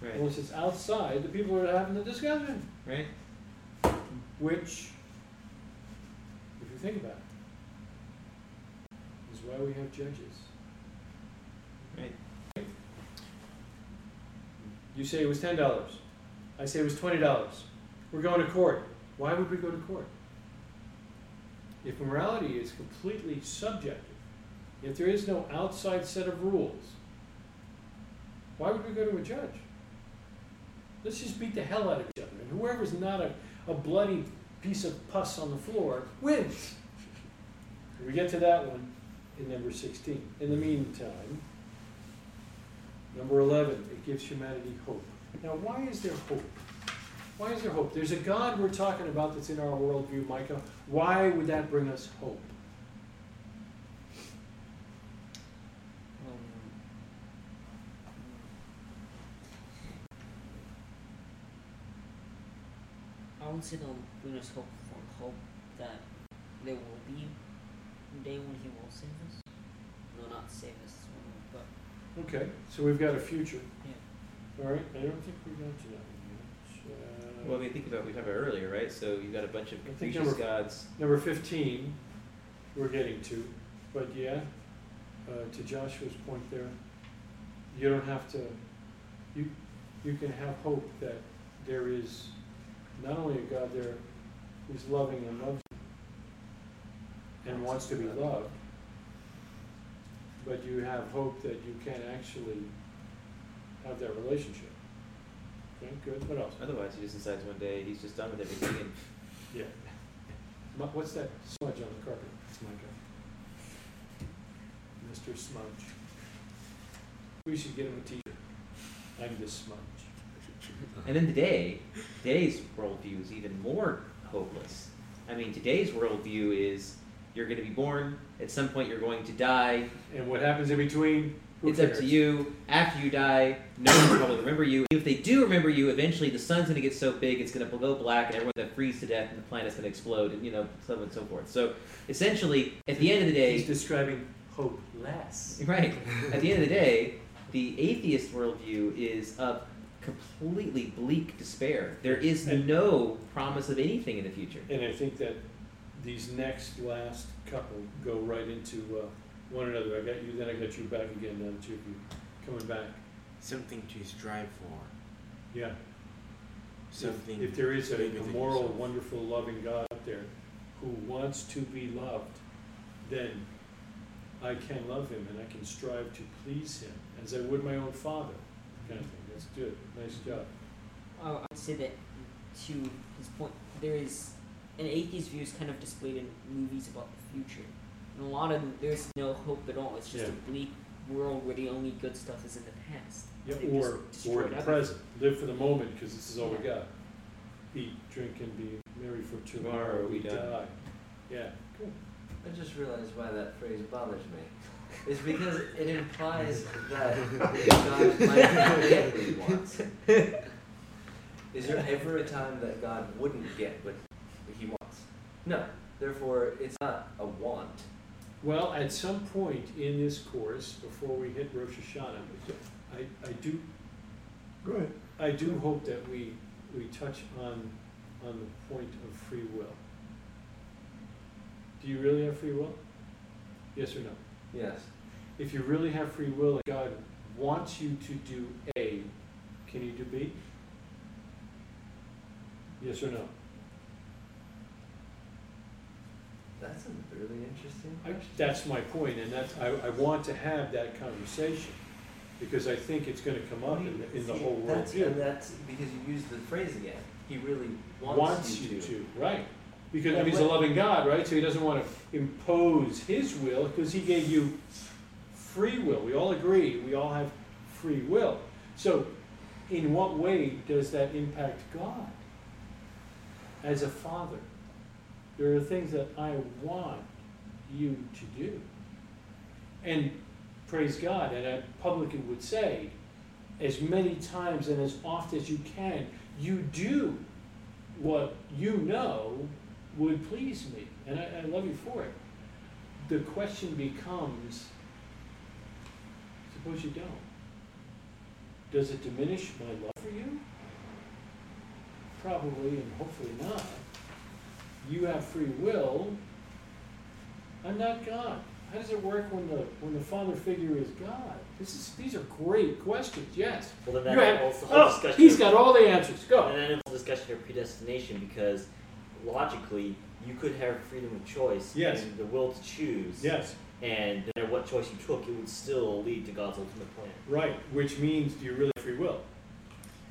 Speaker 2: Right.
Speaker 1: Unless it's outside the people are having the discussion,
Speaker 2: Right?
Speaker 1: which, if you think about it, is why we have judges.
Speaker 2: Right.
Speaker 1: You say it was ten dollars. I say it was twenty dollars. We're going to court. Why would we go to court? If morality is completely subjective, if there is no outside set of rules, why would we go to a judge? Let's just beat the hell out of each other, and whoever's not a, a bloody piece of pus on the floor wins. We get to that one in number sixteen. In the meantime, Number 11, it gives humanity hope. Now, why is there hope? Why is there hope? There's a God we're talking about that's in our worldview, Micah. Why would that bring us hope?
Speaker 6: Um, I would say they'll bring us hope for hope that there will be a day when he will save us. No, not save us, but
Speaker 1: Okay, so we've got a future.
Speaker 6: yeah.
Speaker 1: All right, I don't think we got to that one yet.
Speaker 2: Well, I mean, think about we talked about earlier, right? So you've got a bunch of
Speaker 1: I think
Speaker 2: capricious
Speaker 1: number-
Speaker 2: gods.
Speaker 1: Number 15, we're getting to. But yeah, uh, to Joshua's point there, you don't have to, you, you can have hope that there is not only a God there who's loving and loves you and wants to be loved, but you have hope that you can actually have that relationship. Okay, good. What else?
Speaker 2: Otherwise, he just decides one day he's just done with everything. And
Speaker 1: Yeah. Mu- What's that smudge on the carpet? It's my guy. Mr. Smudge. We should get him a t-shirt. I'm the smudge.
Speaker 2: And then today, today's worldview is even more hopeless. I mean, today's worldview is you're going to be born, at some point you're going to die,
Speaker 1: And what happens in between? Who
Speaker 2: it's up to you. After you die, no one will probably remember you. If they do remember you, eventually the sun's going to get so big it's going to go black and everyone's going to freeze to death and the planet's going to explode and, you know, so on and so forth. So essentially, at the end of the day,
Speaker 1: He's describing hopeless.
Speaker 2: Right. At the end of the day, the atheist worldview is of completely bleak despair. There is
Speaker 1: And-
Speaker 2: no promise of anything in the future.
Speaker 1: And I think that these next last couple go right into uh, one another. I got you, then I got you back again, now that you're coming back.
Speaker 7: Something to strive for.
Speaker 1: Yeah.
Speaker 7: Something.
Speaker 1: If there is a, a moral, wonderful, loving God out there who wants to be loved, then I can love him and I can strive to please him as I would my own father, kind of thing. That's good. Nice job.
Speaker 6: I I would say that to his point, there is an atheist view is kind of displayed in movies about the future. And a lot of them, there's no hope at all. It's just
Speaker 1: Yeah.
Speaker 6: a bleak world where the only good stuff is in the past.
Speaker 1: Yeah,
Speaker 6: They've
Speaker 1: or, or
Speaker 6: destroyed
Speaker 1: the present. Live for the moment because this is all we got. Eat, drink, and be merry for tomorrow,
Speaker 2: Tomorrow
Speaker 1: we
Speaker 2: we
Speaker 1: die.
Speaker 2: die.
Speaker 1: Yeah, cool.
Speaker 3: I just realized why that phrase bothers me. It's because it implies that God might not get what he wants. Is there ever a time that God wouldn't get what he wants? No. Therefore, it's not a want.
Speaker 1: Well, at some point in this course, before we hit Rosh Hashanah, I, I do,
Speaker 4: Go ahead.
Speaker 1: I do hope that we, we touch on, on the point of free will. Do you really have free will? Yes or no?
Speaker 3: Yes.
Speaker 1: If you really have free will and God wants you to do A, can you do B? Yes or no?
Speaker 3: That's a really interesting
Speaker 1: I,
Speaker 3: question.
Speaker 1: that's my point, and that's, I, I want to have that conversation, because I think it's gonna come up in, the- in the
Speaker 3: See,
Speaker 1: whole
Speaker 3: that's,
Speaker 1: worldview.
Speaker 3: And that's because you used the phrase again. He really wants,
Speaker 1: Wants
Speaker 3: you, to.
Speaker 1: right, because, I mean, he's a loving God, right, so he doesn't wanna impose his will, because he gave you free will, we all agree, we all have free will. So, in what way does that impact God? As a father, there are things that I want you to do. And praise God, and I publicly would say, as many times and as often as you can, you do what you know would please me, and I, I love you for it. The question becomes, suppose you don't. Does it diminish my love for you? Probably and hopefully not. You have free will. I'm not God. How does it work when the when the father figure is God? This is these are great questions. Yes.
Speaker 5: Well, then that involves the whole
Speaker 1: oh,
Speaker 5: discussion.
Speaker 1: he's got all the answers. Go.
Speaker 5: And then it involves discussion of predestination because logically you could have freedom of choice
Speaker 1: Yes.
Speaker 5: and the will to choose.
Speaker 1: Yes.
Speaker 5: And no matter what choice you took, it would still lead to God's ultimate plan.
Speaker 1: Right. Which means do you really have free will?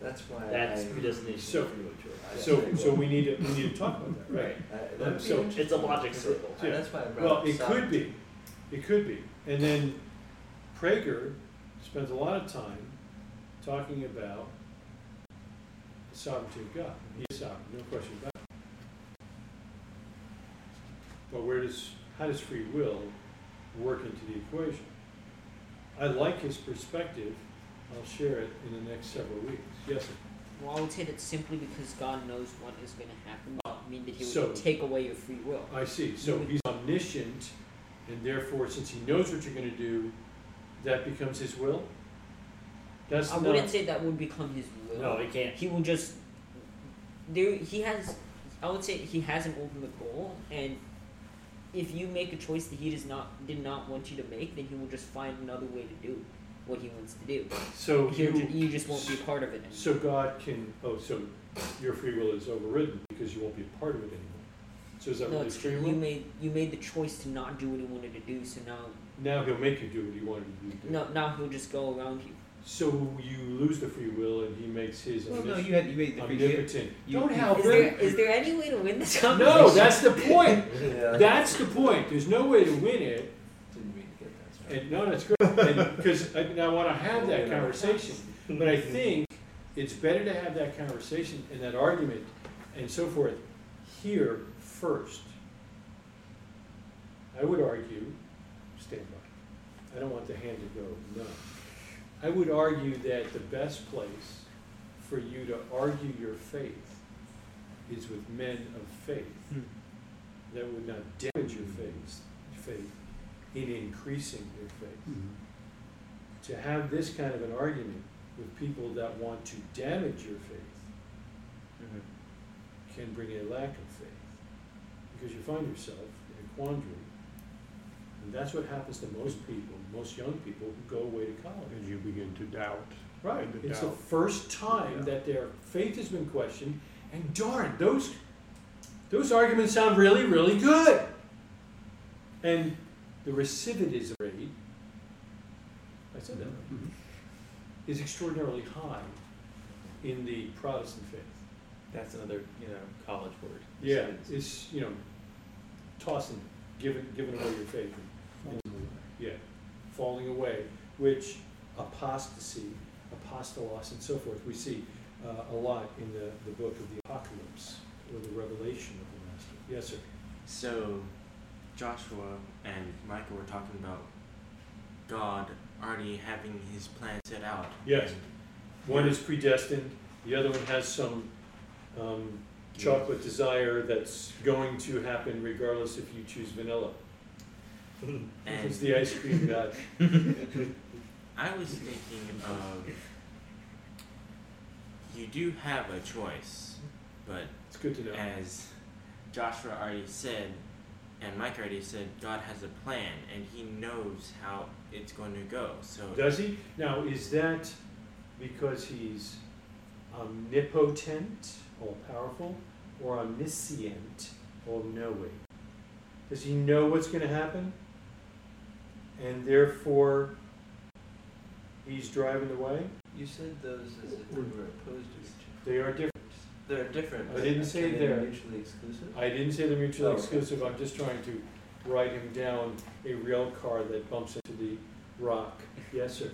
Speaker 3: That's why
Speaker 5: That's
Speaker 3: I,
Speaker 5: predestination.
Speaker 1: So-
Speaker 5: freedom of choice.
Speaker 1: So so we need to we need to talk about that, right?
Speaker 3: I,
Speaker 1: Um,
Speaker 3: that'd be
Speaker 1: so-
Speaker 3: interesting,
Speaker 5: It's a logic circle.
Speaker 3: It, that's why I brought
Speaker 1: Well,
Speaker 3: up
Speaker 1: it could be. It could be. And then Prager spends a lot of time talking about the sovereignty of God. He is sovereign, no question about it. But where does, how does free will work into the equation? I like his perspective. I'll share it in the next several weeks. Yes, sir.
Speaker 6: Well, I would say that simply because God knows what is going to happen oh, doesn't mean that He would
Speaker 1: So-
Speaker 6: take away your free will.
Speaker 1: I see. So he's omniscient, and therefore, since he knows what you're gonna do, that becomes his will? That's
Speaker 6: I
Speaker 1: not.
Speaker 6: wouldn't say that would become His will.
Speaker 5: No, it can't.
Speaker 6: He will just there. He has. I would say he has an ultimate goal, and if you make a choice that he does not did not want you to make, then he will just find another way to do what he wants to do.
Speaker 1: So
Speaker 6: He'll
Speaker 1: you,
Speaker 6: you just won't be a part of it anymore.
Speaker 1: so God can, oh, so your free will is overridden because you won't be a part of it anymore. So is that
Speaker 6: no,
Speaker 1: really
Speaker 6: it's
Speaker 1: free
Speaker 6: true.
Speaker 1: will?
Speaker 6: You made you made the choice to not do what he wanted to do, so now
Speaker 1: Now he'll make you do what he wanted you to do.
Speaker 6: no, now he'll just go around you.
Speaker 1: So you lose the free will and he makes his
Speaker 2: Well, no, you had you made the free will.
Speaker 1: omnipotent.
Speaker 2: you-
Speaker 1: Don't
Speaker 2: you-
Speaker 1: help
Speaker 6: Is there is there any way to win this conversation?
Speaker 1: No, that's the point.
Speaker 3: Yeah,
Speaker 1: That's the point. There's no way to win it.
Speaker 3: didn't mean to get that started.
Speaker 1: And no, that's good. Because I, I want to have that conversation, but I think it's better to have that conversation and that argument and so forth here first. I would argue, stand by. I don't want the hand to go no. I would argue that the best place for you to argue your faith is with men of faith
Speaker 2: Hmm.
Speaker 1: that would not damage your faith, faith in increasing your faith.
Speaker 4: Mhm.
Speaker 1: To have this kind of an argument with people that want to damage your faith can bring a lack of faith. Because you find yourself in a quandary. And that's what happens to most people, most young people who go away to college.
Speaker 4: And you begin to doubt.
Speaker 1: Right, it's the first time
Speaker 4: Yeah.
Speaker 1: that their faith has been questioned, and darn, those, those arguments sound really, really good. And the recidivism rate, I said that right,
Speaker 4: Mhm.
Speaker 1: is extraordinarily high in the Protestant faith.
Speaker 2: That's another you know college word.
Speaker 1: Yeah, it's, you know, tossing, giving, giving away your faith, and, yeah, falling away, which apostasy, apostolos and so forth, we see uh, a lot in the, the book of the Apocalypse, or the revelation of the Master. Yes, sir.
Speaker 7: So, Joshua and Michael were talking about God already having his plan set out.
Speaker 1: Yes. One is predestined, the other one has some um, chocolate desire that's going to happen regardless if you choose vanilla. It's
Speaker 7: And
Speaker 1: the ice cream god.
Speaker 7: I was thinking of you do have a choice, but
Speaker 1: It's good to know.
Speaker 7: as Joshua already said, and Mike already said, God has a plan and He knows how it's going to go. So
Speaker 1: Does he? Now, is that because he's omnipotent, all powerful, or omniscient, all knowing? Does he know what's going to happen? And therefore, he's driving the way?
Speaker 3: You said those as if they were opposed to each other.
Speaker 1: They are different.
Speaker 3: They're different.
Speaker 1: I didn't say
Speaker 3: they
Speaker 1: they're
Speaker 3: mutually exclusive.
Speaker 1: I didn't say they're mutually
Speaker 3: Oh, okay.
Speaker 1: exclusive, I'm just trying to write him down a rail car that bumps into the rock. Yes, sir.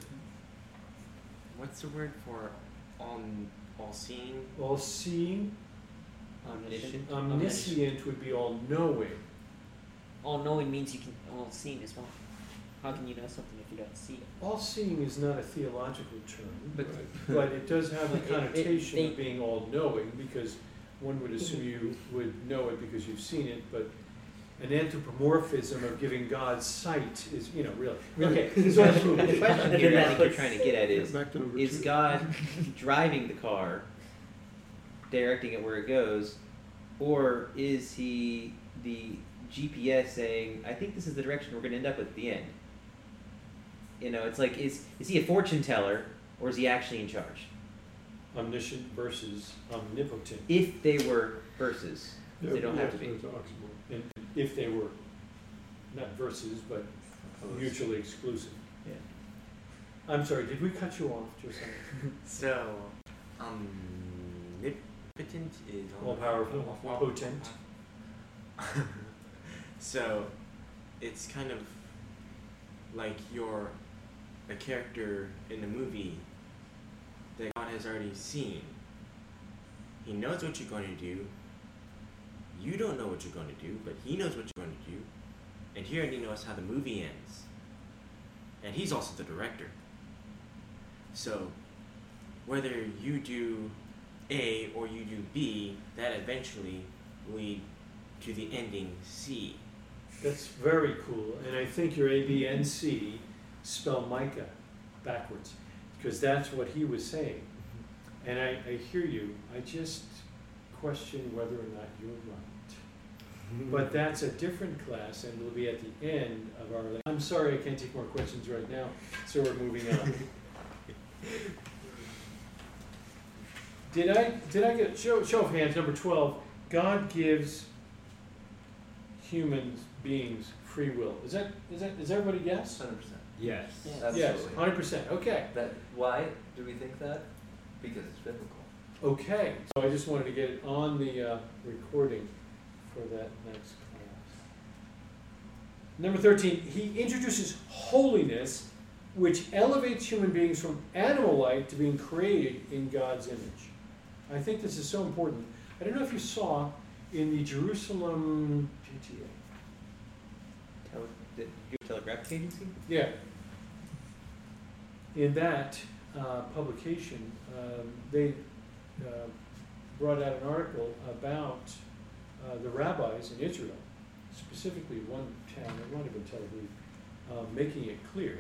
Speaker 7: What's the word for all all seeing?
Speaker 1: All seeing,
Speaker 2: Omniscient.
Speaker 1: omniscient would be all knowing.
Speaker 6: All knowing means you can all seeing as well. How can you know something if you don't see it?
Speaker 1: All seeing is not a theological term,
Speaker 2: But
Speaker 1: but it does have the
Speaker 6: It- it-
Speaker 1: connotation of being all knowing because one would assume mm-hmm. you would know it because you've seen it, but an anthropomorphism of giving God sight is, you know, really. Okay,
Speaker 2: the
Speaker 1: so
Speaker 2: question, the question
Speaker 6: And then
Speaker 2: here I
Speaker 6: that
Speaker 2: think you're trying to get at is
Speaker 4: Back to number
Speaker 2: is
Speaker 4: two.
Speaker 2: God driving the car, directing it where it goes, or is he the GPS saying, I think this is the direction we're going to end up at the end? You know, it's like, is, is he a fortune teller, or is he actually in charge?
Speaker 1: omniscient versus omnipotent.
Speaker 2: If they were versus,
Speaker 4: Yeah,
Speaker 2: they don't have to be.
Speaker 4: it's an.
Speaker 1: And if they were not versus, but
Speaker 3: Opposed.
Speaker 1: mutually exclusive.
Speaker 2: Yeah.
Speaker 1: I'm sorry, did we cut you off, Josiah?
Speaker 7: So, omnipotent is
Speaker 1: All powerful,
Speaker 7: all-
Speaker 1: potent.
Speaker 7: so, it's kind of like you're a character in a movie that God has already seen. He knows what you're going to do. You don't know what you're going to do, but He knows what you're going to do. And He already knows how the movie ends. And He's also the director. So, whether you do A or you do B, that eventually lead to the ending C.
Speaker 1: That's very cool, and I think your A, B, and C spell Micah backwards, because that's what he was saying. Mm-hmm. And I, I hear you, I just question whether or not you're right. But mm-hmm. that's a different class, and it'll be at the end of our, I'm sorry, I can't take more questions right now, so we're moving on. Did I, did I get, show, show of hands, number twelve, God gives human beings free will. Is that, is that, is everybody yes?
Speaker 3: Hundred percent.
Speaker 5: Yes.
Speaker 6: Yeah.
Speaker 1: Yes,
Speaker 3: Absolutely.
Speaker 1: hundred percent, okay.
Speaker 3: That why do we think that? Because it's biblical.
Speaker 1: Okay, so I just wanted to get it on the uh, recording for that next class. Number thirteen, he introduces holiness, which elevates human beings from animal-like to being created in God's image. I think this is so important. I don't know if you saw in the Jerusalem
Speaker 2: JTA. The. Telegraphic Agency?
Speaker 1: Yeah. In that uh, publication, um, they uh, brought out an article about uh, the rabbis in Israel, specifically one town, it might have been Tel Aviv, uh, making it clear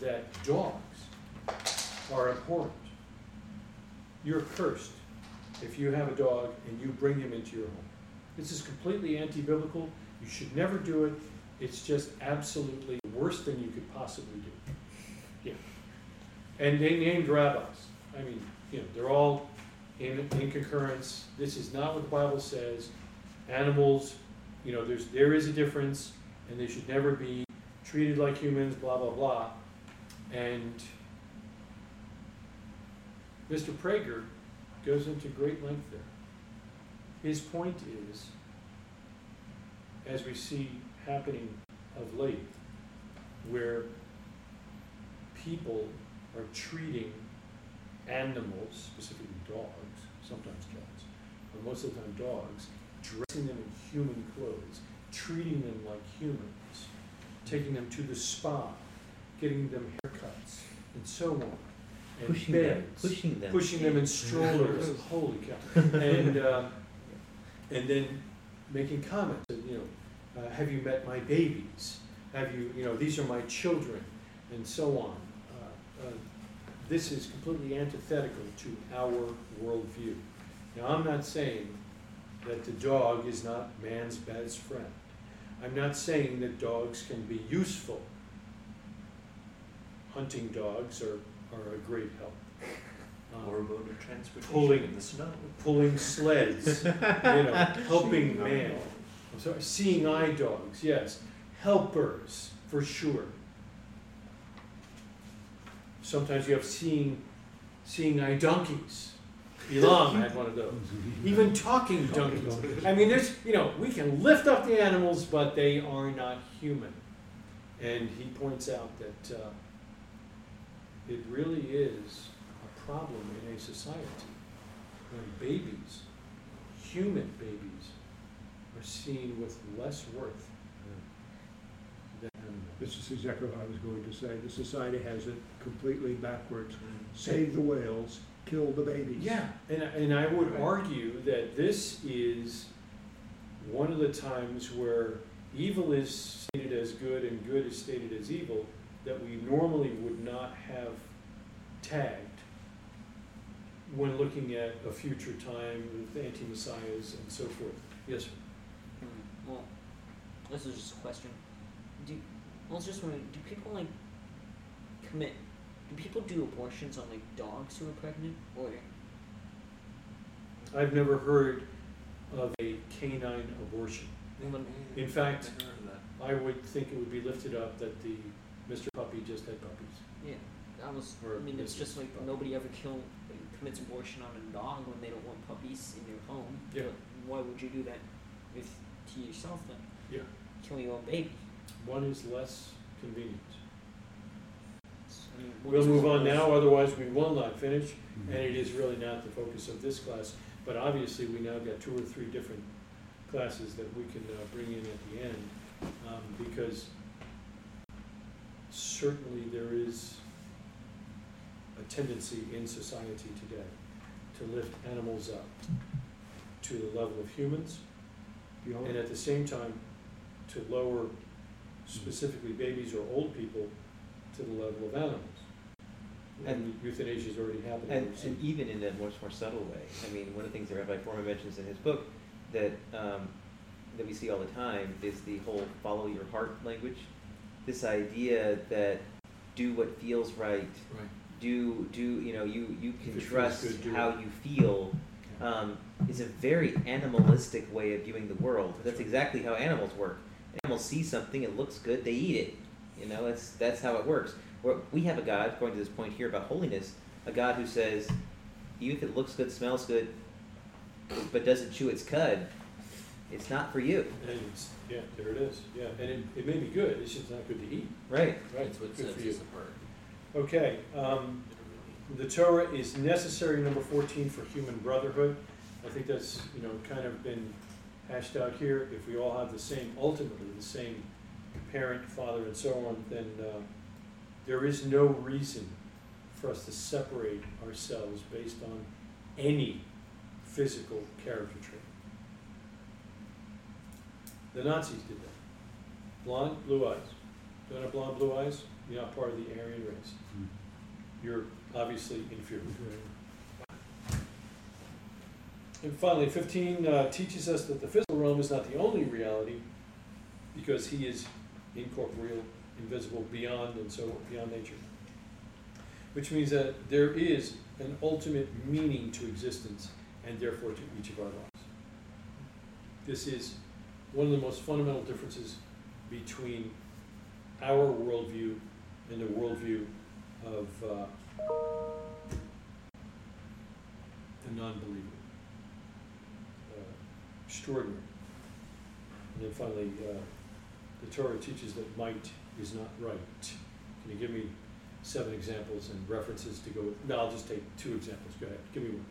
Speaker 1: that dogs are abhorrent. You're cursed if you have a dog and you bring him into your home. This is completely anti-biblical. You should never do it. It's just absolutely the worst thing you could possibly do. Yeah. And they named rabbis. I mean, you know, they're all in, in concurrence. This is not what the Bible says. Animals, you know, there's, there is a difference and they should never be treated like humans, blah, blah, blah. And Mr. Prager goes into great length there. His point is, as we see happening of late, where people are treating animals, specifically dogs, sometimes cats, but most of the time dogs, dressing them in human clothes, treating them like humans, taking them to the spa, getting them haircuts, and so on. And
Speaker 2: Pushing them, pushing them.
Speaker 1: pushing them in strollers. Holy cow! And uh, and then making comments. And you know, uh, have you met my babies? Have you? You know, these are my children, and so on. Uh, uh, this is completely antithetical to our worldview. Now, I'm not saying that the dog is not man's best friend. I'm not saying that dogs can be useful. Hunting dogs are, are a great help. Um,
Speaker 3: Or mode of transportation
Speaker 1: pulling-
Speaker 3: in the snow.
Speaker 1: pulling sleds, you know, helping man. So seeing eye dogs, yes. Helpers, for sure. Sometimes you have seeing, seeing eye donkeys. Elam had one of those. Even talking donkeys. I mean, there's, you know, we can lift up the animals, but they are not human. And he points out that uh, it really is a problem in a society when babies, human babies, are seen with less worth than animals.
Speaker 4: This is exactly what I was going to say. The society has it completely backwards. Mm-hmm. Save the whales, kill the babies.
Speaker 1: Yeah, and, and I would argue that this is one of the times where evil is stated as good and good is stated as evil that we normally would not have tagged when looking at a future time with anti-messiahs and so forth. Yes, sir.
Speaker 6: Well, this is just a question. Do I was just wondering, do people like commit? Do people do abortions on like dogs who are pregnant, or
Speaker 1: I've never heard of a canine abortion.
Speaker 6: women?
Speaker 1: In fact,
Speaker 3: I heard of that.
Speaker 1: I would think it would be lifted up that the Mr. Puppy just had puppies.
Speaker 6: Yeah, I was.
Speaker 1: Or
Speaker 6: I mean, it's
Speaker 1: Mrs.
Speaker 6: just like
Speaker 1: Puppy.
Speaker 6: nobody ever kill commits abortion on a dog when they don't want puppies in their home.
Speaker 1: Yeah.
Speaker 6: But why would you do that with to yourself then?
Speaker 1: Yeah.
Speaker 6: Kill your own baby.
Speaker 1: One is less convenient.
Speaker 6: I mean,
Speaker 1: We'll move on now, otherwise we will not finish,
Speaker 4: Mhm.
Speaker 1: and it is really not the focus of this class. But obviously, we now got two or three different classes that we can uh, bring in at the end, um, because certainly there is a tendency in society today to lift animals up to the level of humans,
Speaker 4: Beyond-
Speaker 1: and at the same time, to lower specifically babies or old people to the level of animals. And
Speaker 2: And-
Speaker 1: euthanasia is already happening.
Speaker 2: And, and even in a much more subtle way. I mean, one of the things that Rabbi Fohrman mentions in his book that um, that we see all the time is the whole follow your heart language. This idea that do what feels right,
Speaker 1: Right.
Speaker 2: do do you know you you
Speaker 1: If
Speaker 2: can
Speaker 1: feels
Speaker 2: trust
Speaker 1: good, do
Speaker 2: how
Speaker 1: it.
Speaker 2: you feel um, is a very animalistic way of viewing the world.
Speaker 1: That's
Speaker 2: That's exactly how animals work. Animals see something, it looks good, they eat it. You know, that's that's how it works. Where we have a God, going to this point here about holiness, a God who says, even if it looks good, smells good, but doesn't chew its cud, it's not for you.
Speaker 1: And it's, yeah, there it is, yeah, and it, it may be good, it's just not good to eat,
Speaker 2: Right.
Speaker 1: right?
Speaker 5: That's what
Speaker 1: Good
Speaker 5: sets
Speaker 1: for you.
Speaker 5: us apart.
Speaker 1: Okay, um, the Torah is necessary, number fourteen, for human brotherhood. I think that's, you know, kind of been hashed out here. If we all have the same, ultimately, the same parent, father, and so on, then, uh, there is no reason for us to separate ourselves based on any physical character trait. The Nazis did that. Blonde, blue eyes. Don't have blonde, blue eyes, you're not part of the Aryan race.
Speaker 4: Mhm.
Speaker 1: You're obviously inferior. And finally, fifteen uh, teaches us that the physical realm is not the only reality, because he is incorporeal, invisible, beyond, and so beyond nature. Which means that there is an ultimate meaning to existence, and therefore to each of our lives. This is one of the most fundamental differences between our worldview and the worldview of uh, the non-believer. Uh, extraordinary. And then finally, uh, the Torah teaches that might is not right. Can you give me seven examples and references to go with? No, I'll just take two examples. Go ahead. Give me one.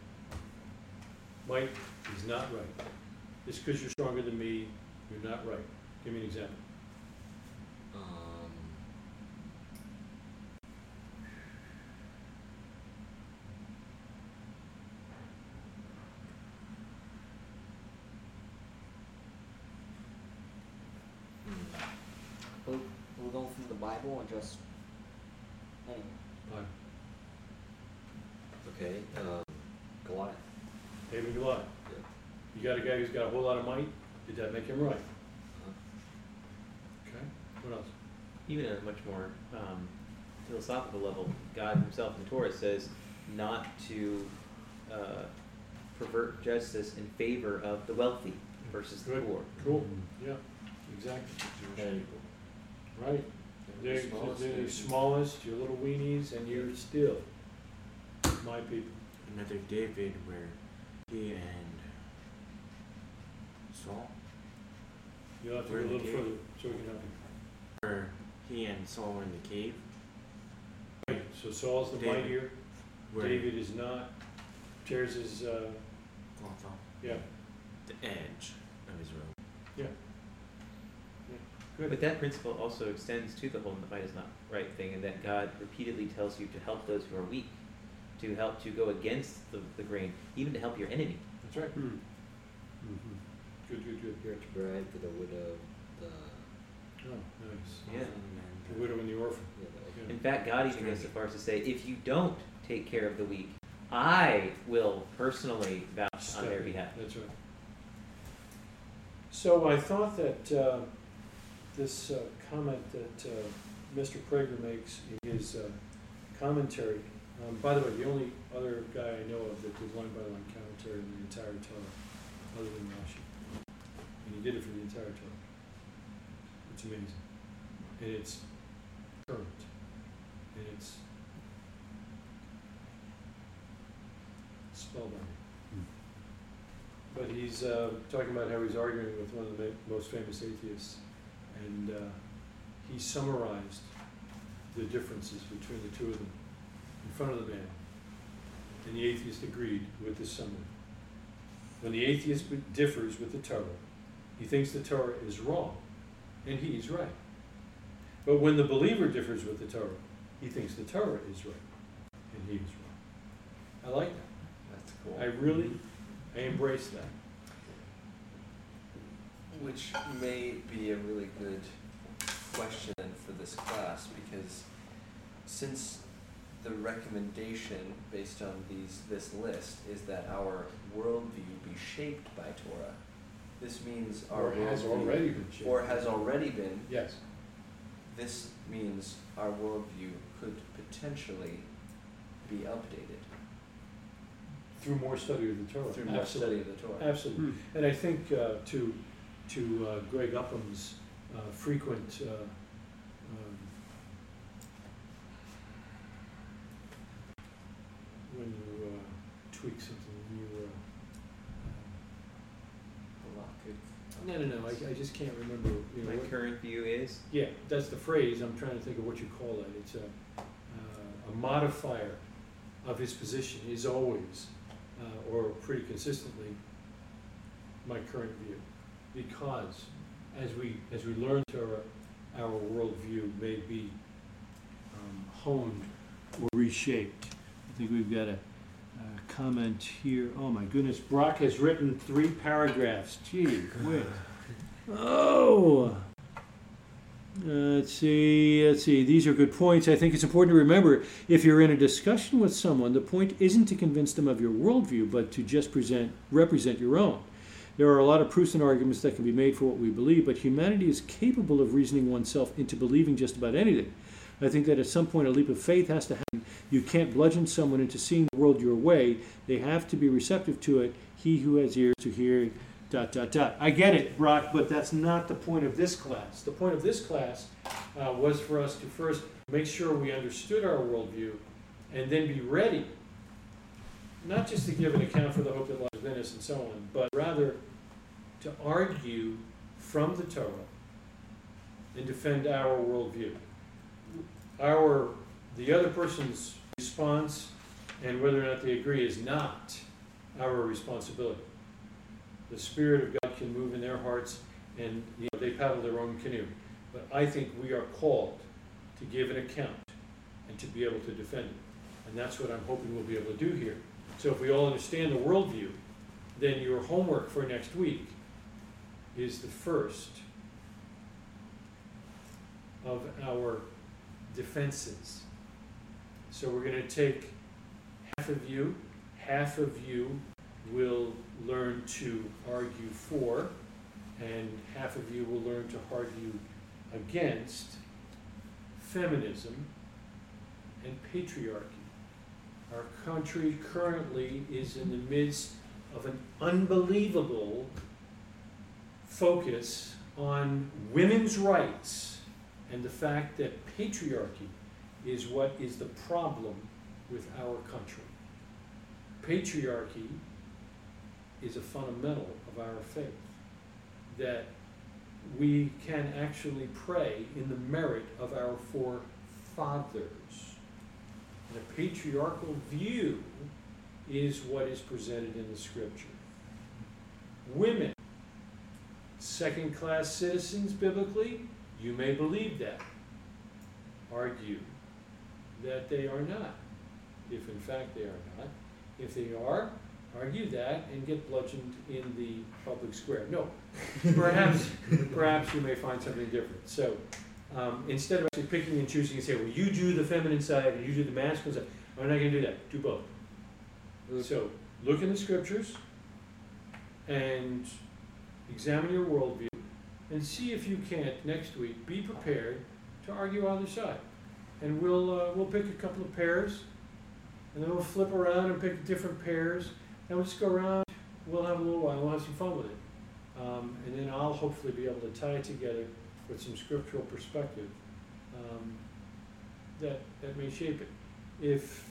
Speaker 1: Might is not right. It's because you're stronger than me, you're not right. Give me an example.
Speaker 5: Um, hmm.
Speaker 6: Are we, are we going from the Bible or just? Anyway.
Speaker 1: Fine.
Speaker 5: okay. Um, Goliath.
Speaker 1: David Goliath. You got a guy who's got a whole lot of might, did that make him right?
Speaker 5: Uh,
Speaker 1: Okay, what else?
Speaker 2: Even at a much more um, philosophical level, God Himself in the Torah says not to uh, pervert justice in favor of the wealthy. versus the
Speaker 1: Good.
Speaker 2: poor.
Speaker 1: Cool, yeah, exactly,
Speaker 3: And
Speaker 1: right.
Speaker 3: They're
Speaker 1: They're,
Speaker 3: the smallest
Speaker 1: they're the smallest, your little weenies, and you're still my people.
Speaker 7: Another David where he and Saul,
Speaker 1: You'll have to go a little
Speaker 7: cave?
Speaker 1: further so we can help you.
Speaker 7: where he and Saul were in the cave,
Speaker 1: Right, so Saul's the
Speaker 7: David.
Speaker 1: mightier,
Speaker 7: where
Speaker 1: David is not, tears his, uh,
Speaker 7: cloth off
Speaker 1: yeah,
Speaker 7: the edge of his robe.
Speaker 1: yeah. Yeah, Good.
Speaker 2: But that principle also extends to the whole might is not right thing, and that God repeatedly tells you to help those who are weak, to help to go against the, the grain, even to help your enemy.
Speaker 1: That's right.
Speaker 4: Hmm.
Speaker 1: Mm-hmm. Good, good, good.
Speaker 5: You're to provide for the widow, the,
Speaker 1: Oh, nice.
Speaker 2: Yeah.
Speaker 1: The widow and the orphan.
Speaker 5: yeah, the
Speaker 1: Yeah.
Speaker 2: In fact, God even goes so far as to say, if you don't take care of the weak, I will personally vouch on their behalf.
Speaker 1: That's right. So I thought that uh, this uh, comment that uh, Mr. Prager makes in his uh, commentary, um, by the way, the only other guy I know of that did line by line commentary in the entire Torah, other than Rashi. And he did it for the entire Torah. It's amazing. And it's current. And it's spellbound. But he's uh, talking about how he's arguing with one of the most famous atheists, and uh, he summarized the differences between the two of them in front of the man. And the atheist agreed with this summary. When the atheist differs with the Torah, he thinks the Torah is wrong, and he is right. But when the believer differs with the Torah, he thinks the Torah is right, and he is wrong. I like that.
Speaker 3: That's cool.
Speaker 1: I really, I embrace that.
Speaker 3: Which may be a really good question for this class because since the recommendation based on these this list is that our worldview be shaped by Torah, this means our
Speaker 1: Or has
Speaker 3: worldview-
Speaker 1: already been shaped.
Speaker 3: or has already been.
Speaker 1: Yes.
Speaker 3: This means our worldview could potentially be updated
Speaker 1: Through more study of the Torah.
Speaker 3: through more
Speaker 1: Absolutely.
Speaker 3: study of the Torah.
Speaker 1: Absolutely.
Speaker 4: Hmm.
Speaker 1: And I think uh, to, to uh, Greg Upham's uh, frequent, uh, um, when you uh, tweak something, you, uh, no, no, no, I, I just can't remember, you know.
Speaker 2: My
Speaker 1: what-
Speaker 2: current view is
Speaker 1: Yeah, that's the phrase, I'm trying to think of what you call it, it's a, uh, a modifier of his position is always, uh, or pretty consistently, my current view. Because as we, as we learn to our, our worldview may be um, honed or reshaped. I think we've got a, a comment here, oh my goodness, Brock has written three paragraphs, gee whiz. Oh! Uh, let's see, let's see. These are good points. I think it's important to remember if you're in a discussion with someone, the point isn't to convince them of your worldview, but to just present, represent your own. There are a lot of proofs and arguments that can be made for what we believe, but humanity is capable of reasoning oneself into believing just about anything. I think that at some point a leap of faith has to happen. You can't bludgeon someone into seeing the world your way. They have to be receptive to it. He who has ears to hear, dot, dot, dot. I get it, Brock, but that's not the point of this class. The point of this class uh, was for us to first make sure we understood our worldview and then be ready, not just to give an account for the hope that lies us and so on, but rather to argue from the Torah and defend our worldview. Our, the other person's response and whether or not they agree is not our responsibility. The Spirit of God can move in their hearts and you know, they paddle their own canoe. But I think we are called to give an account and to be able to defend it. And that's what I'm hoping we'll be able to do here. So if we all understand the worldview, then your homework for next week is the first of our defenses. So we're going to take half of you, half of you will learn to argue for, and half of you will learn to argue against feminism and patriarchy. Our country currently is in the midst of an unbelievable focus on women's rights and the fact that patriarchy is what is the problem with our country. Patriarchy is a fundamental of our faith. That we can actually pray in the merit of our forefathers. And a patriarchal view is what is presented in the scripture. Women, second class citizens biblically, you may believe that. Argue that they are not, if in fact they are not. If they are, argue that and get bludgeoned in the public square. No, perhaps, perhaps you may find something different. So, um, instead of actually picking and choosing and say, well, you do the feminine side and you do the masculine side, I'm not going to do that. Do both. So, look in the scriptures and examine your worldview and see if you can't next week be prepared to argue either side. And we'll uh, we'll pick a couple of pairs, and then we'll flip around and pick different pairs, and we'll just go around. We'll have a little while. We'll have some fun with it, um, and then I'll hopefully be able to tie it together with some scriptural perspective um, that that may shape it. If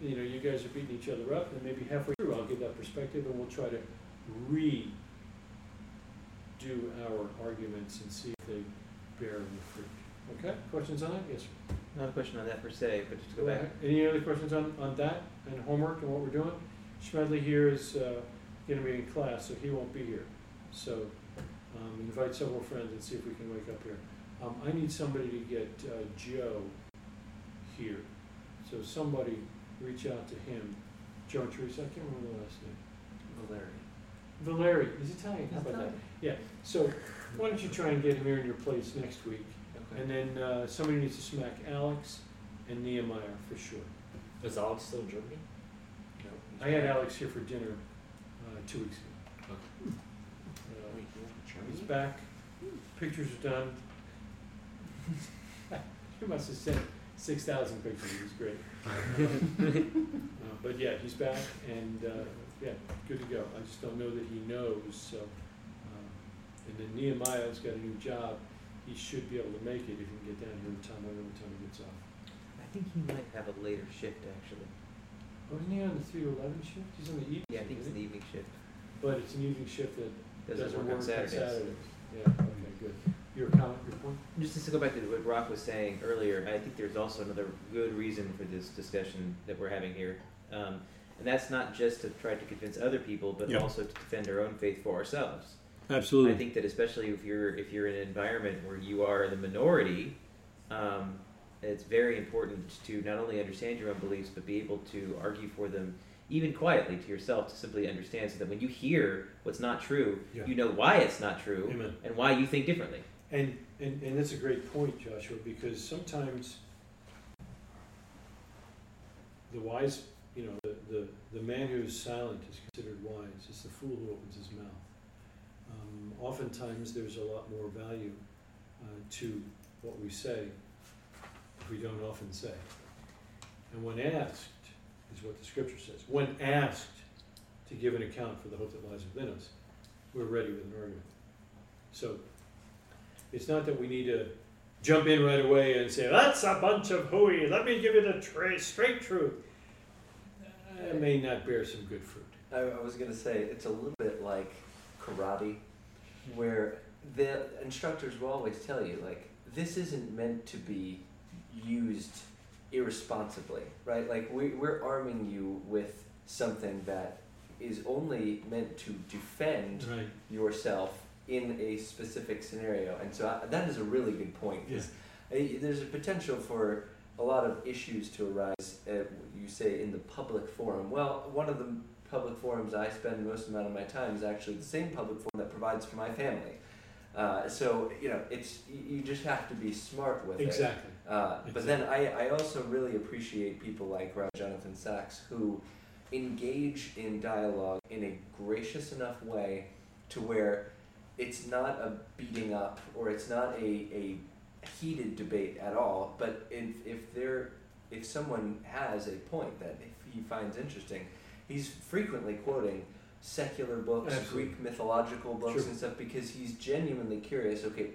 Speaker 1: you know you guys are beating each other up, and maybe halfway through I'll give that perspective, and we'll try to redo our arguments and see if they bear any fruit. Okay, questions on that? Yes, sir.
Speaker 2: Not a question on that per se, but just to go back.
Speaker 1: Any other questions on, on that and homework and what we're doing? Schmedley here is, uh, gonna be in class, so he won't be here. So, um, invite several friends and see if we can wake up here. Um, I need somebody to get, uh, Joe here. So somebody reach out to him. Joe and Teresa, I can't remember the last name.
Speaker 3: Valeri.
Speaker 1: Valeri, he's Italian, how about that? Yeah, so why don't you try and get him here in your place next week?
Speaker 3: Okay.
Speaker 1: And then, uh, somebody needs to smack Alex and Nehemiah for sure.
Speaker 5: Is Alex still in Germany? No.
Speaker 1: I had Alex here for dinner uh, two weeks ago.
Speaker 5: Okay.
Speaker 1: Uh, He's back, pictures are done. He must have sent six thousand pictures, it was great. Uh, But yeah, he's back and, uh, yeah, good to go. I just don't know that he knows, so. um, And then Nehemiah's got a new job, he should be able to make it if he can get down here in time, whatever time he gets off.
Speaker 2: I think he might have a later shift actually.
Speaker 1: Wasn't he on the three to eleven shift? He's on the evening.
Speaker 2: Yeah, I think it's
Speaker 1: shift,
Speaker 2: an evening shift.
Speaker 1: But it's an evening shift that
Speaker 2: Doesn't, work, on Saturdays.
Speaker 1: Yeah, okay, good. Your comment, your point?
Speaker 2: Just to go back to what Rock was saying earlier, I think there's also another good reason for this discussion that we're having here. Um, and that's not just to try to convince other people, but
Speaker 4: Yeah.
Speaker 2: also to defend our own faith for ourselves.
Speaker 4: Absolutely.
Speaker 2: I think that especially if you're if you're in an environment where you are the minority, um, it's very important to not only understand your own beliefs but be able to argue for them even quietly to yourself to simply understand so that when you hear what's not true,
Speaker 1: Yeah.
Speaker 2: you know why it's not true
Speaker 1: Amen.
Speaker 2: and why you think differently.
Speaker 1: And, and, and that's a great point, Joshua, because sometimes the wise, you know, the, the, the man who is silent is considered wise. It's the fool who opens his mouth. Um, oftentimes, there's a lot more value uh, to what we say if we don't often say. And when asked, is what the scripture says. When asked to give an account for the hope that lies within us, we're ready with an argument. So it's not that we need to jump in right away and say, that's a bunch of hooey, let me give you the tra- straight truth. It uh, may not bear some good fruit.
Speaker 3: I, I was gonna say it's a little bit like karate, where the instructors will always tell you like this isn't meant to be used irresponsibly, right? Like we we're arming you with something that is only meant to defend
Speaker 1: Right.
Speaker 3: yourself in a specific scenario, and so I, that is a really good point. 'cause, uh, there's a potential for a lot of issues to arise. Uh, you say in the public forum. Well, one of the public forums I spend most amount of my time is actually the same public forum that provides for my family. Uh, so you know, it's you just have to be smart with it.
Speaker 1: Exactly.
Speaker 3: Uh, but then I, I also really appreciate people like. Jonathan Sacks who engage in dialogue in a gracious enough way to where it's not a beating up or it's not a, a heated debate at all. But if, if there if someone has a point that he finds interesting, he's frequently quoting secular books,
Speaker 1: Absolutely.
Speaker 3: Greek mythological books
Speaker 1: Sure.
Speaker 3: and stuff because he's genuinely curious. Okay,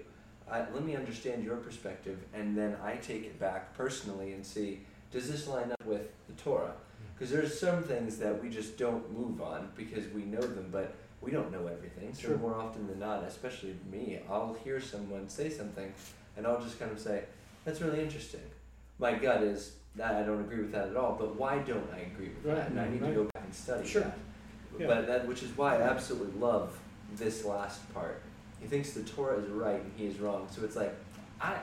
Speaker 3: I, let me understand your perspective, and then I take it back personally and see does this line up with the Torah? Hmm. Because there's some things that we just don't move on because we know them, but we don't know everything. So
Speaker 1: Sure.
Speaker 3: more often than not, especially me, I'll hear someone say something, and I'll just kind of say, "That's really interesting." My gut is that I don't agree with that at all, but why don't I agree with
Speaker 1: Right,
Speaker 3: that? And I need
Speaker 1: right.
Speaker 3: to go back and study
Speaker 1: Sure.
Speaker 3: that.
Speaker 1: Yeah.
Speaker 3: But that, which is why I absolutely love this last part. He thinks the Torah is right and he is wrong. So it's like, I,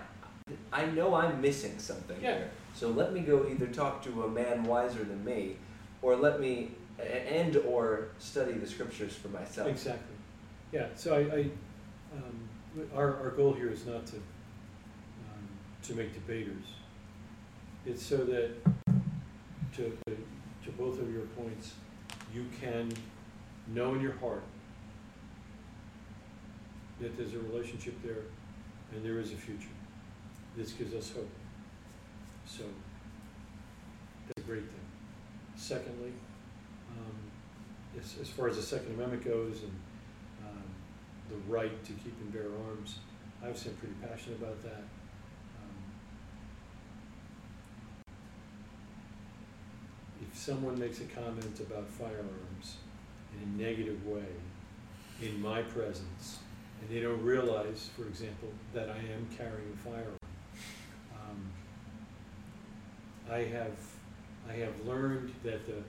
Speaker 3: I know I'm missing something
Speaker 1: Yeah.
Speaker 3: here. So let me go either talk to a man wiser than me, or let me and or study the scriptures for myself.
Speaker 1: Exactly. Yeah, so I, I, um, our, our goal here is not to, um, to make debaters. It's so that, to, to both of your points, you can know in your heart that there's a relationship there and there is a future. This gives us hope. So, that's a great thing. Secondly, as, as far as the Second Amendment goes and um, the right to keep and bear arms, I'm pretty passionate about that. Um, If someone makes a comment about firearms in a negative way in my presence, and they don't realize, for example, that I am carrying a firearm, um, I have, I have learned that the,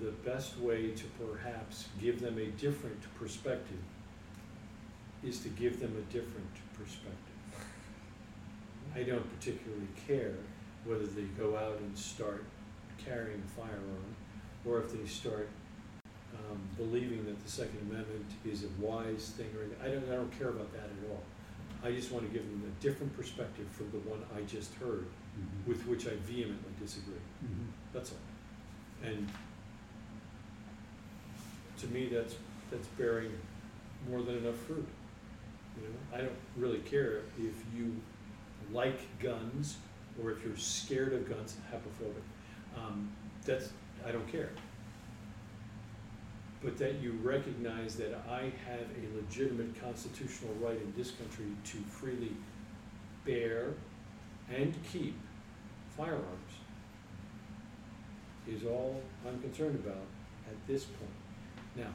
Speaker 1: the best way to perhaps give them a different perspective is to give them a different perspective. I don't particularly care whether they go out and start carrying a firearm, or if they start um, believing that the Second Amendment is a wise thing, or, anything. I don't, I don't care about that at all. I just want to give them a different perspective from the one I just heard, with which I vehemently disagree.
Speaker 4: Mhm.
Speaker 1: That's all. And to me, that's, that's bearing more than enough fruit. You know, I don't really care if you like guns or if you're scared of guns, hoplophobic. Um, that's, I don't care. But that you recognize that I have a legitimate constitutional right in this country to freely bear and keep firearms is all I'm concerned about at this point. Now,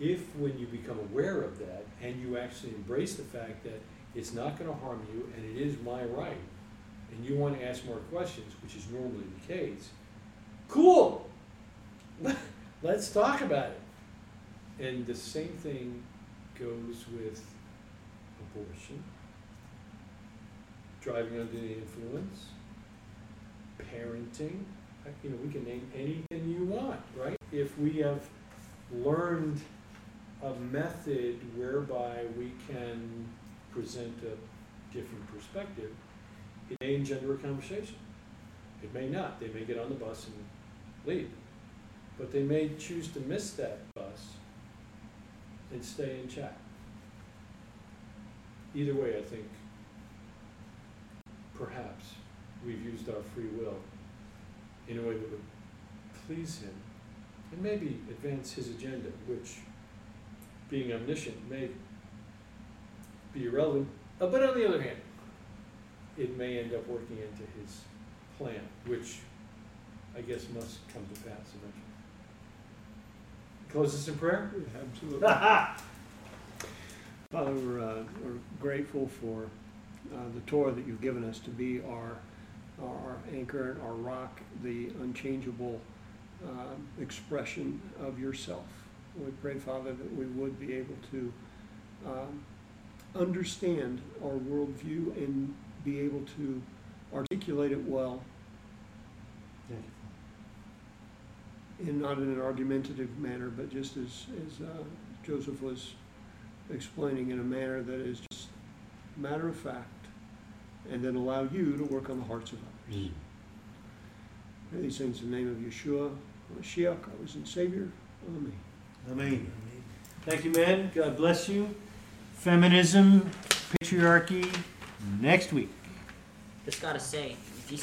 Speaker 1: if when you become aware of that and you actually embrace the fact that it's not gonna harm you and it is my right, and you wanna ask more questions, which is normally the case, cool! Let's talk about it. And the same thing goes with abortion, driving under the influence, parenting, uh, you know, we can name anything you want, right? If we have learned a method whereby we can present a different perspective, it may engender a conversation. It may not. They may get on the bus and leave. But they may choose to miss that bus and stay and chat. Either way, I think perhaps we've used our free will in a way that would please him and maybe advance his agenda, which, being omniscient, may be irrelevant. Uh, but on the other hand, it may end up working into his plan, which I guess must come to pass eventually. Close this in prayer?
Speaker 4: Absolutely. Father, we're, uh, we're grateful for uh, the Torah that you've given us to be our, our anchor and our rock, the unchangeable um, expression of yourself. We pray, Father, that we would be able to um, understand our worldview and be able to articulate it well in not in an argumentative manner, but just as, as uh, Joseph was explaining in a manner that is just matter of fact, and then allow you to work on the hearts of others. Pray these things in the name of Yeshua, Mashiach, our risen Savior. Amen.
Speaker 8: Amen. Thank you, men. God bless you. Feminism, patriarchy, next week.
Speaker 6: Just gotta say,